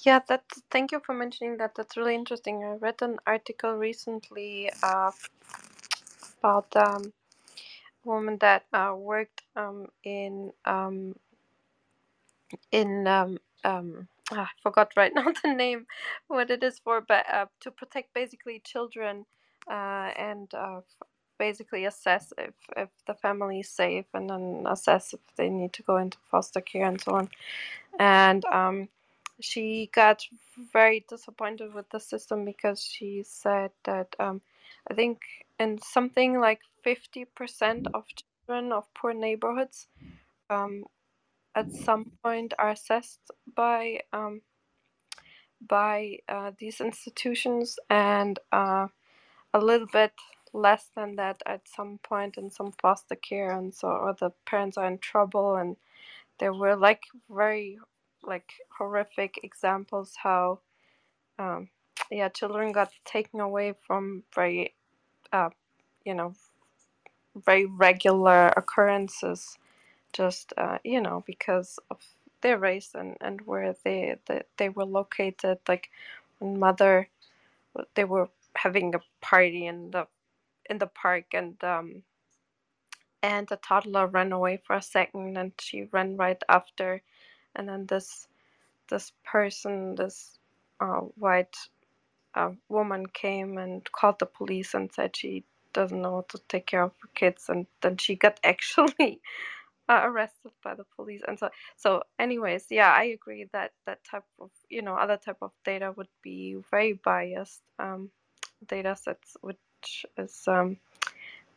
Yeah, that. Thank you for mentioning that. That's really interesting. I read an article recently uh, about um, a woman that uh, worked um, in um, in um, um, I forgot right now the name, what it is for, but uh, to protect basically children uh, and uh, basically assess if, if the family is safe and then assess if they need to go into foster care and so on. And um, she got very disappointed with the system because she said that um, I think in something like 50% of children of poor neighborhoods um, at some point are assessed by um, by uh, these institutions and uh, a little bit less than that at some point in some foster care and so or the parents are in trouble and there were like very like horrific examples how um, yeah children got taken away from very uh, you know very regular occurrences just uh, you know because of their race and, and where they, they they were located like mother they were having a party in the in the park and um, and the toddler ran away for a second and she ran right after. And then this this person this uh, white uh, woman came and called the police and said she doesn't know how to take care of her kids. And then she got actually uh, arrested by the police and so so anyways yeah i agree that that type of you know other type of data would be very biased um, data sets which is um,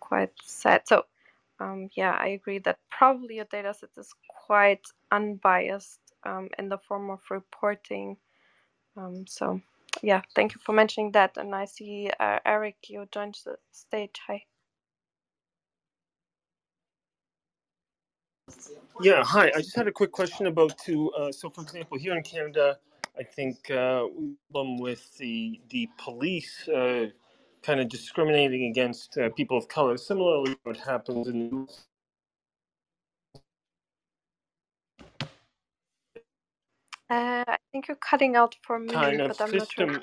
quite sad. So um, yeah, I agree that probably a data set is quite unbiased um, in the form of reporting. Um, so yeah, thank you for mentioning that. And I see uh, Eric, you joined the stage. Hi. Yeah, hi. I just had a quick question about to. Uh, so, for example, here in Canada, I think uh, problem with the the police uh, kind of discriminating against uh, people of color. Similarly, what happens in Uh, I think you're cutting out for me, kind of but I'm not sure system.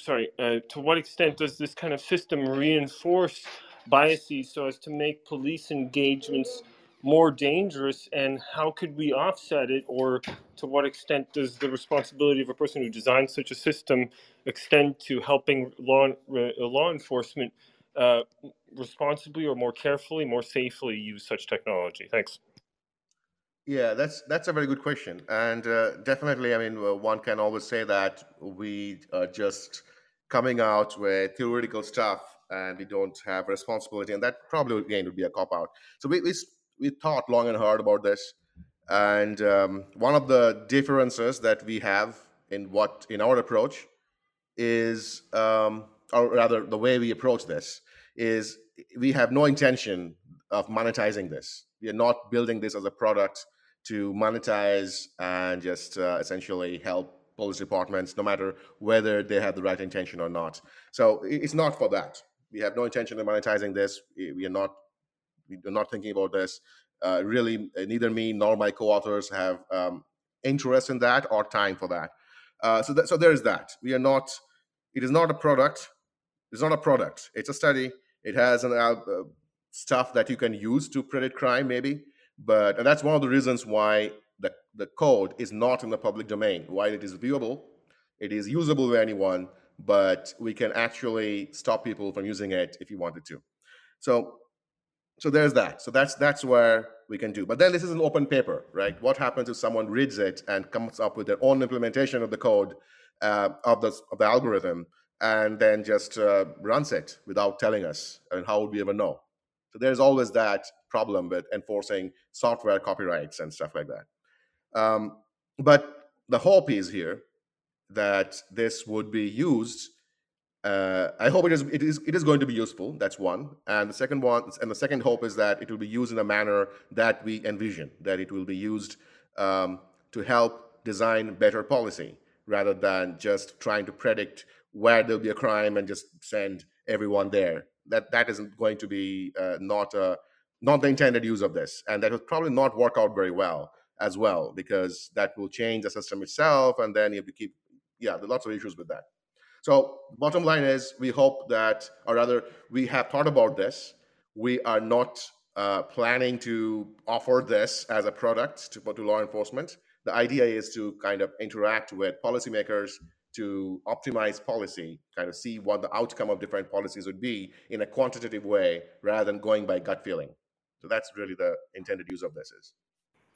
Sorry. Uh, to what extent does this kind of system reinforce biases so as to make police engagements more dangerous? And how could we offset it, or to what extent does the responsibility of a person who designs such a system extend to helping law uh, law enforcement uh, responsibly or more carefully, more safely use such technology? Thanks. Yeah, that's that's a very good question, and uh, definitely, I mean, one can always say that we are just coming out with theoretical stuff, and we don't have responsibility, and that probably again would be a cop out. So we we, we thought long and hard about this, and um, one of the differences that we have in what in our approach is, um, or rather, the way we approach this is we have no intention of monetizing this. We are not building this as a product to monetize and just uh, essentially help police departments, no matter whether they have the right intention or not. So it's not for that. We have no intention of monetizing this. We are not. We are not thinking about this. Uh, really, uh, neither me nor my co-authors have um, interest in that or time for that. Uh, so, that, so there is that. We are not. It is not a product. It's not a product. It's a study. It has an uh, stuff that you can use to predict crime, maybe but and that's one of the reasons why the, the code is not in the public domain. While it is viewable, it is usable by anyone, but we can actually stop people from using it if you wanted to. So so there's that. So that's that's where we can do. But then this is an open paper, right? What happens if someone reads it and comes up with their own implementation of the code uh, of the of the algorithm and then just uh, runs it without telling us? I and mean, how would we ever know? So there's always that problem with enforcing software copyrights and stuff like that. Um, but the hope is here that this would be used. Uh, I hope it is, it is it is going to be useful. That's one, and the second one, and the second hope is that it will be used in a manner that we envision. That it will be used um, to help design better policy rather than just trying to predict where there'll be a crime and just send everyone there that that isn't going to be uh, not a not the intended use of this, and that will probably not work out very well as well because that will change the system itself, and then you have to keep yeah, there are lots of issues with that. So bottom line is, we hope that, or rather, we have thought about this. We are not uh, planning to offer this as a product to, to law enforcement. The idea is to kind of interact with policymakers to optimize policy, kind of see what the outcome of different policies would be in a quantitative way rather than going by gut feeling. So that's really the intended use of this is.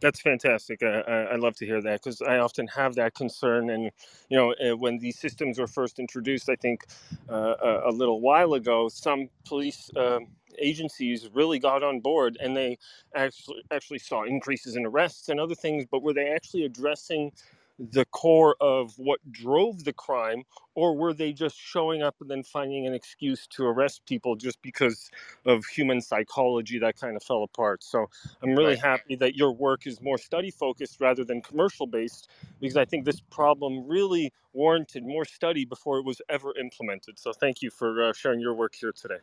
That's fantastic. I, I love to hear that because I often have that concern. And, you know, eh, when these systems were first introduced, I think uh, a, a, little while ago, some police uh, agencies really got on board and they actually, actually saw increases in arrests and other things, but were they actually addressing the core of what drove the crime, or were they just showing up and then finding an excuse to arrest people just because of human psychology that kind of fell apart? So I'm really right. happy that your work is more study focused rather than commercial based because I think this problem really warranted more study before it was ever implemented. So thank you for uh, sharing your work here today.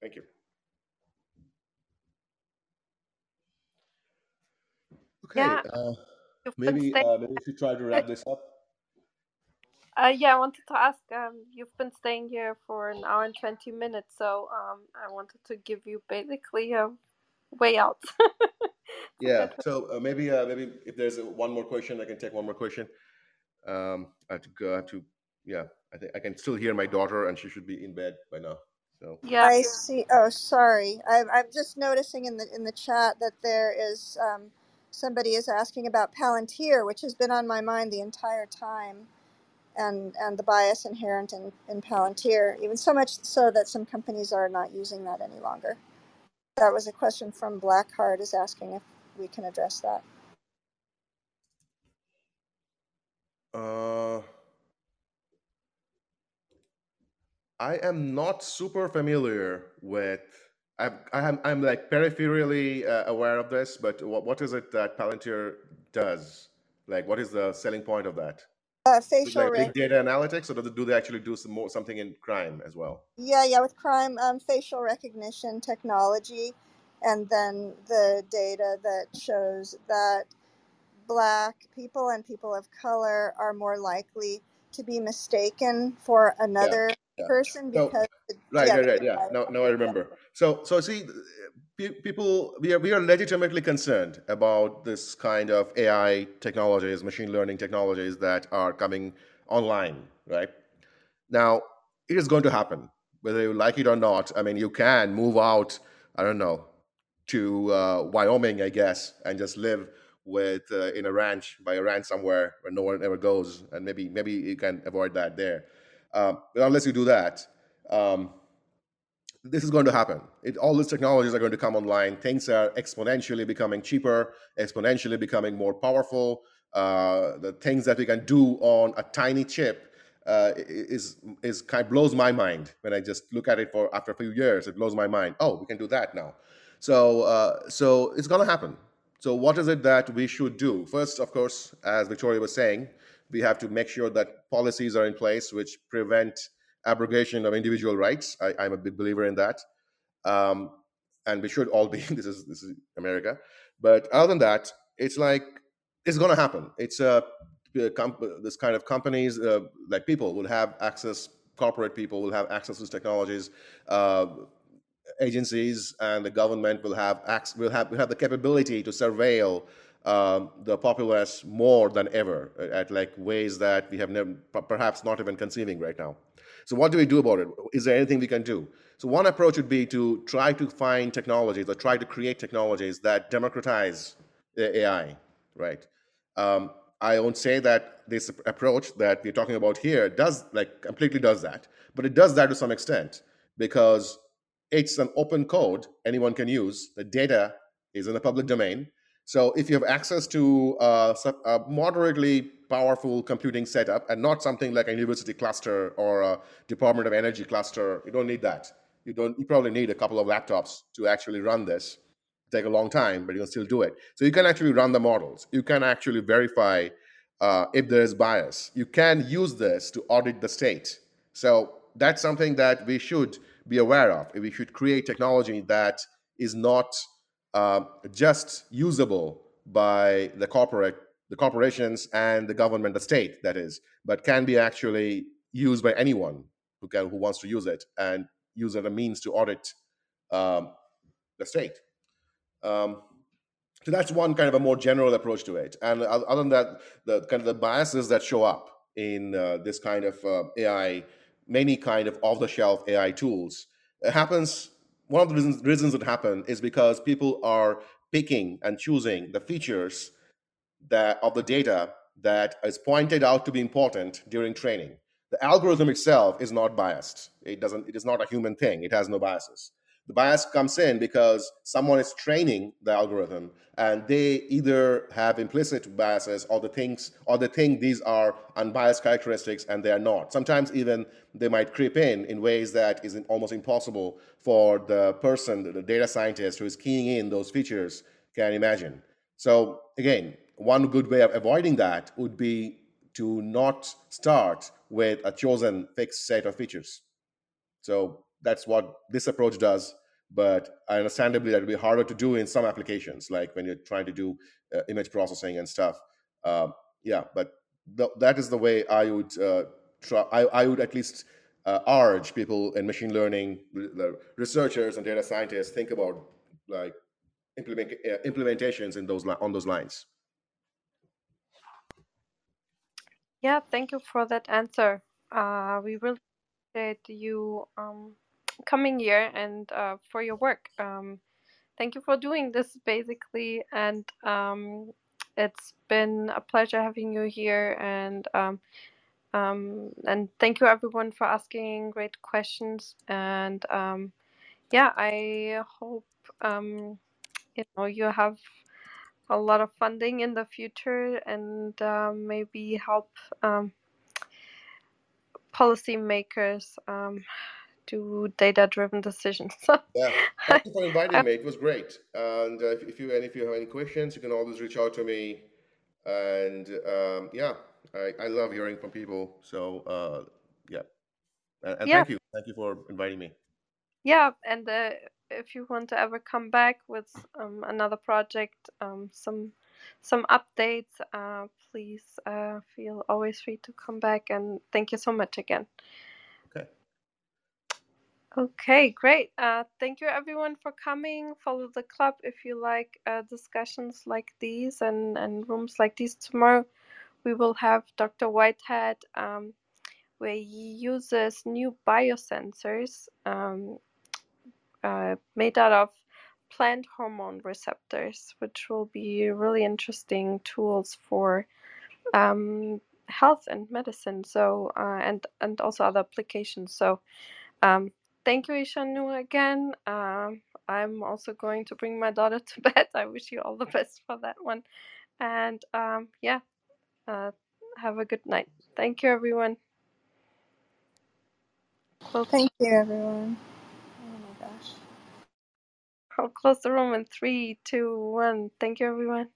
Thank you. Okay. Yeah. Uh, You've maybe uh, maybe we should try to wrap this up. Uh, yeah, I wanted to ask. Um, you've been staying here for an hour and twenty minutes, so um, I wanted to give you basically a way out. yeah. So uh, maybe uh, maybe if there's a, one more question, I can take one more question. Um, I have to go. I have to. Yeah, I think I can still hear my daughter, and she should be in bed by now. So. Yeah. I see. Oh, sorry. I'm I'm just noticing in the in the chat that there is. Um, somebody is asking about Palantir, which has been on my mind the entire time, and and the bias inherent in, in Palantir, even so much so that some companies are not using that any longer. That was a question from Blackheart is asking if we can address that. Uh, I am not super familiar with I'm, I'm, I'm like peripherally uh, aware of this, but what, what is it that Palantir does? Like, what is the selling point of that? Uh, facial like big data analytics, or do they actually do some more something in crime as well? Yeah, yeah, with crime, um, facial recognition technology, and then the data that shows that black people and people of color are more likely to be mistaken for another yeah yeah. person because so, right, yeah, right, right, yeah. Now, now I remember. So, so see, people, we are we are legitimately concerned about this kind of AI technologies, machine learning technologies that are coming online. Right now, it is going to happen. whether you like it or not. I mean, you can move out. I don't know to uh, Wyoming, I guess, and just live with uh, in a ranch by a ranch somewhere where no one ever goes, and maybe maybe you can avoid that there. Um, unless you do that, um, this is going to happen. It, all these technologies are going to come online. Things are exponentially becoming cheaper, exponentially becoming more powerful. Uh, the things that we can do on a tiny chip uh, is is kind of blows my mind when I just look at it for after a few years. It blows my mind. Oh, we can do that now. So uh, so it's going to happen. So what is it that we should do? First, of course, as Victoria was saying, we have to make sure that policies are in place which prevent abrogation of individual rights. I, am a big believer in that, um, and we should all be. This is this is America, but other than that, it's like it's going to happen. It's a this kind of companies uh, like people will have access. Corporate people will have access to technologies. Uh, agencies and the government will have will have will have the capability to surveil um, the populace more than ever at like ways that we have never, perhaps not even conceiving right now. So what do we do about it? Is there anything we can do? So one approach would be to try to find technologies or try to create technologies that democratize AI, right? Um, I won't say that this approach that we're talking about here does like completely does that, but it does that to some extent because it's an open code anyone can use. The data is in the public domain. So if you have access to uh, a moderately powerful computing setup and not something like a university cluster or a Department of Energy cluster, you don't need that. You don't. You probably need a couple of laptops to actually run this. Take a long time, but you can still do it. So you can actually run the models. You can actually verify uh, if there is bias. You can use this to audit the state. So that's something that we should be aware of. We should create technology that is not uh, just usable by the corporate, the corporations and the government, the state, that is, but can be actually used by anyone who can who wants to use it and use it as a means to audit um, the state. Um, so that's one kind of a more general approach to it. And other than that, the kind of the biases that show up in uh, this kind of uh, AI, many kind of off-the-shelf AI tools, it happens one of the reasons, reasons it happen is because people are picking and choosing the features that of the data that is pointed out to be important during training. The algorithm itself is not biased. It doesn't. It is not a human thing. It has no biases. The bias comes in because someone is training the algorithm and they either have implicit biases or the things or they think these are unbiased characteristics and they are not. Sometimes even they might creep in in ways that is almost impossible for the person, the data scientist who is keying in those features can imagine. So again, one good way of avoiding that would be to not start with a chosen fixed set of features. So that's what this approach does but understandably that will be harder to do in some applications like when you're trying to do uh, image processing and stuff. Um, yeah but th- that is the way i would uh, try I, I, would at least uh, urge people in machine learning researchers and data scientists think about like implement, uh, implementations in those on those lines. Yeah thank you for that answer. Uh, we really appreciate you um, coming here and uh, for your work. Um, thank you for doing this basically, and um, it's been a pleasure having you here. And um, um and thank you everyone for asking great questions. And um, yeah, I hope um, you know you have a lot of funding in the future and maybe help policymakers um, do data driven decisions. yeah, thank you for inviting me. It was great. And uh, if, if, you and if you have any questions, you can always reach out to me. And um, yeah, I, I love hearing from people. So uh, yeah, and, and yeah. thank you, thank you for inviting me. Yeah, and uh, if you want to ever come back with um, another project, um, some some updates, uh, please uh, feel always free to come back. And thank you so much again. Okay, great. Uh, thank you everyone for coming. Follow the club if you like uh, discussions like these and, and rooms like these tomorrow. We will have Dr. Whitehead um, where he uses new biosensors um, uh, made out of plant hormone receptors, which will be really interesting tools for um, health and medicine. So uh, and and also other applications. So um, thank you, Ishanu, again. Um, I'm also going to bring my daughter to bed. I wish you all the best for that one. And um, yeah, uh, have a good night. Thank you, everyone. We'll, Thank you, everyone. Oh my gosh. I'll close the room in three, two, one. Thank you, everyone.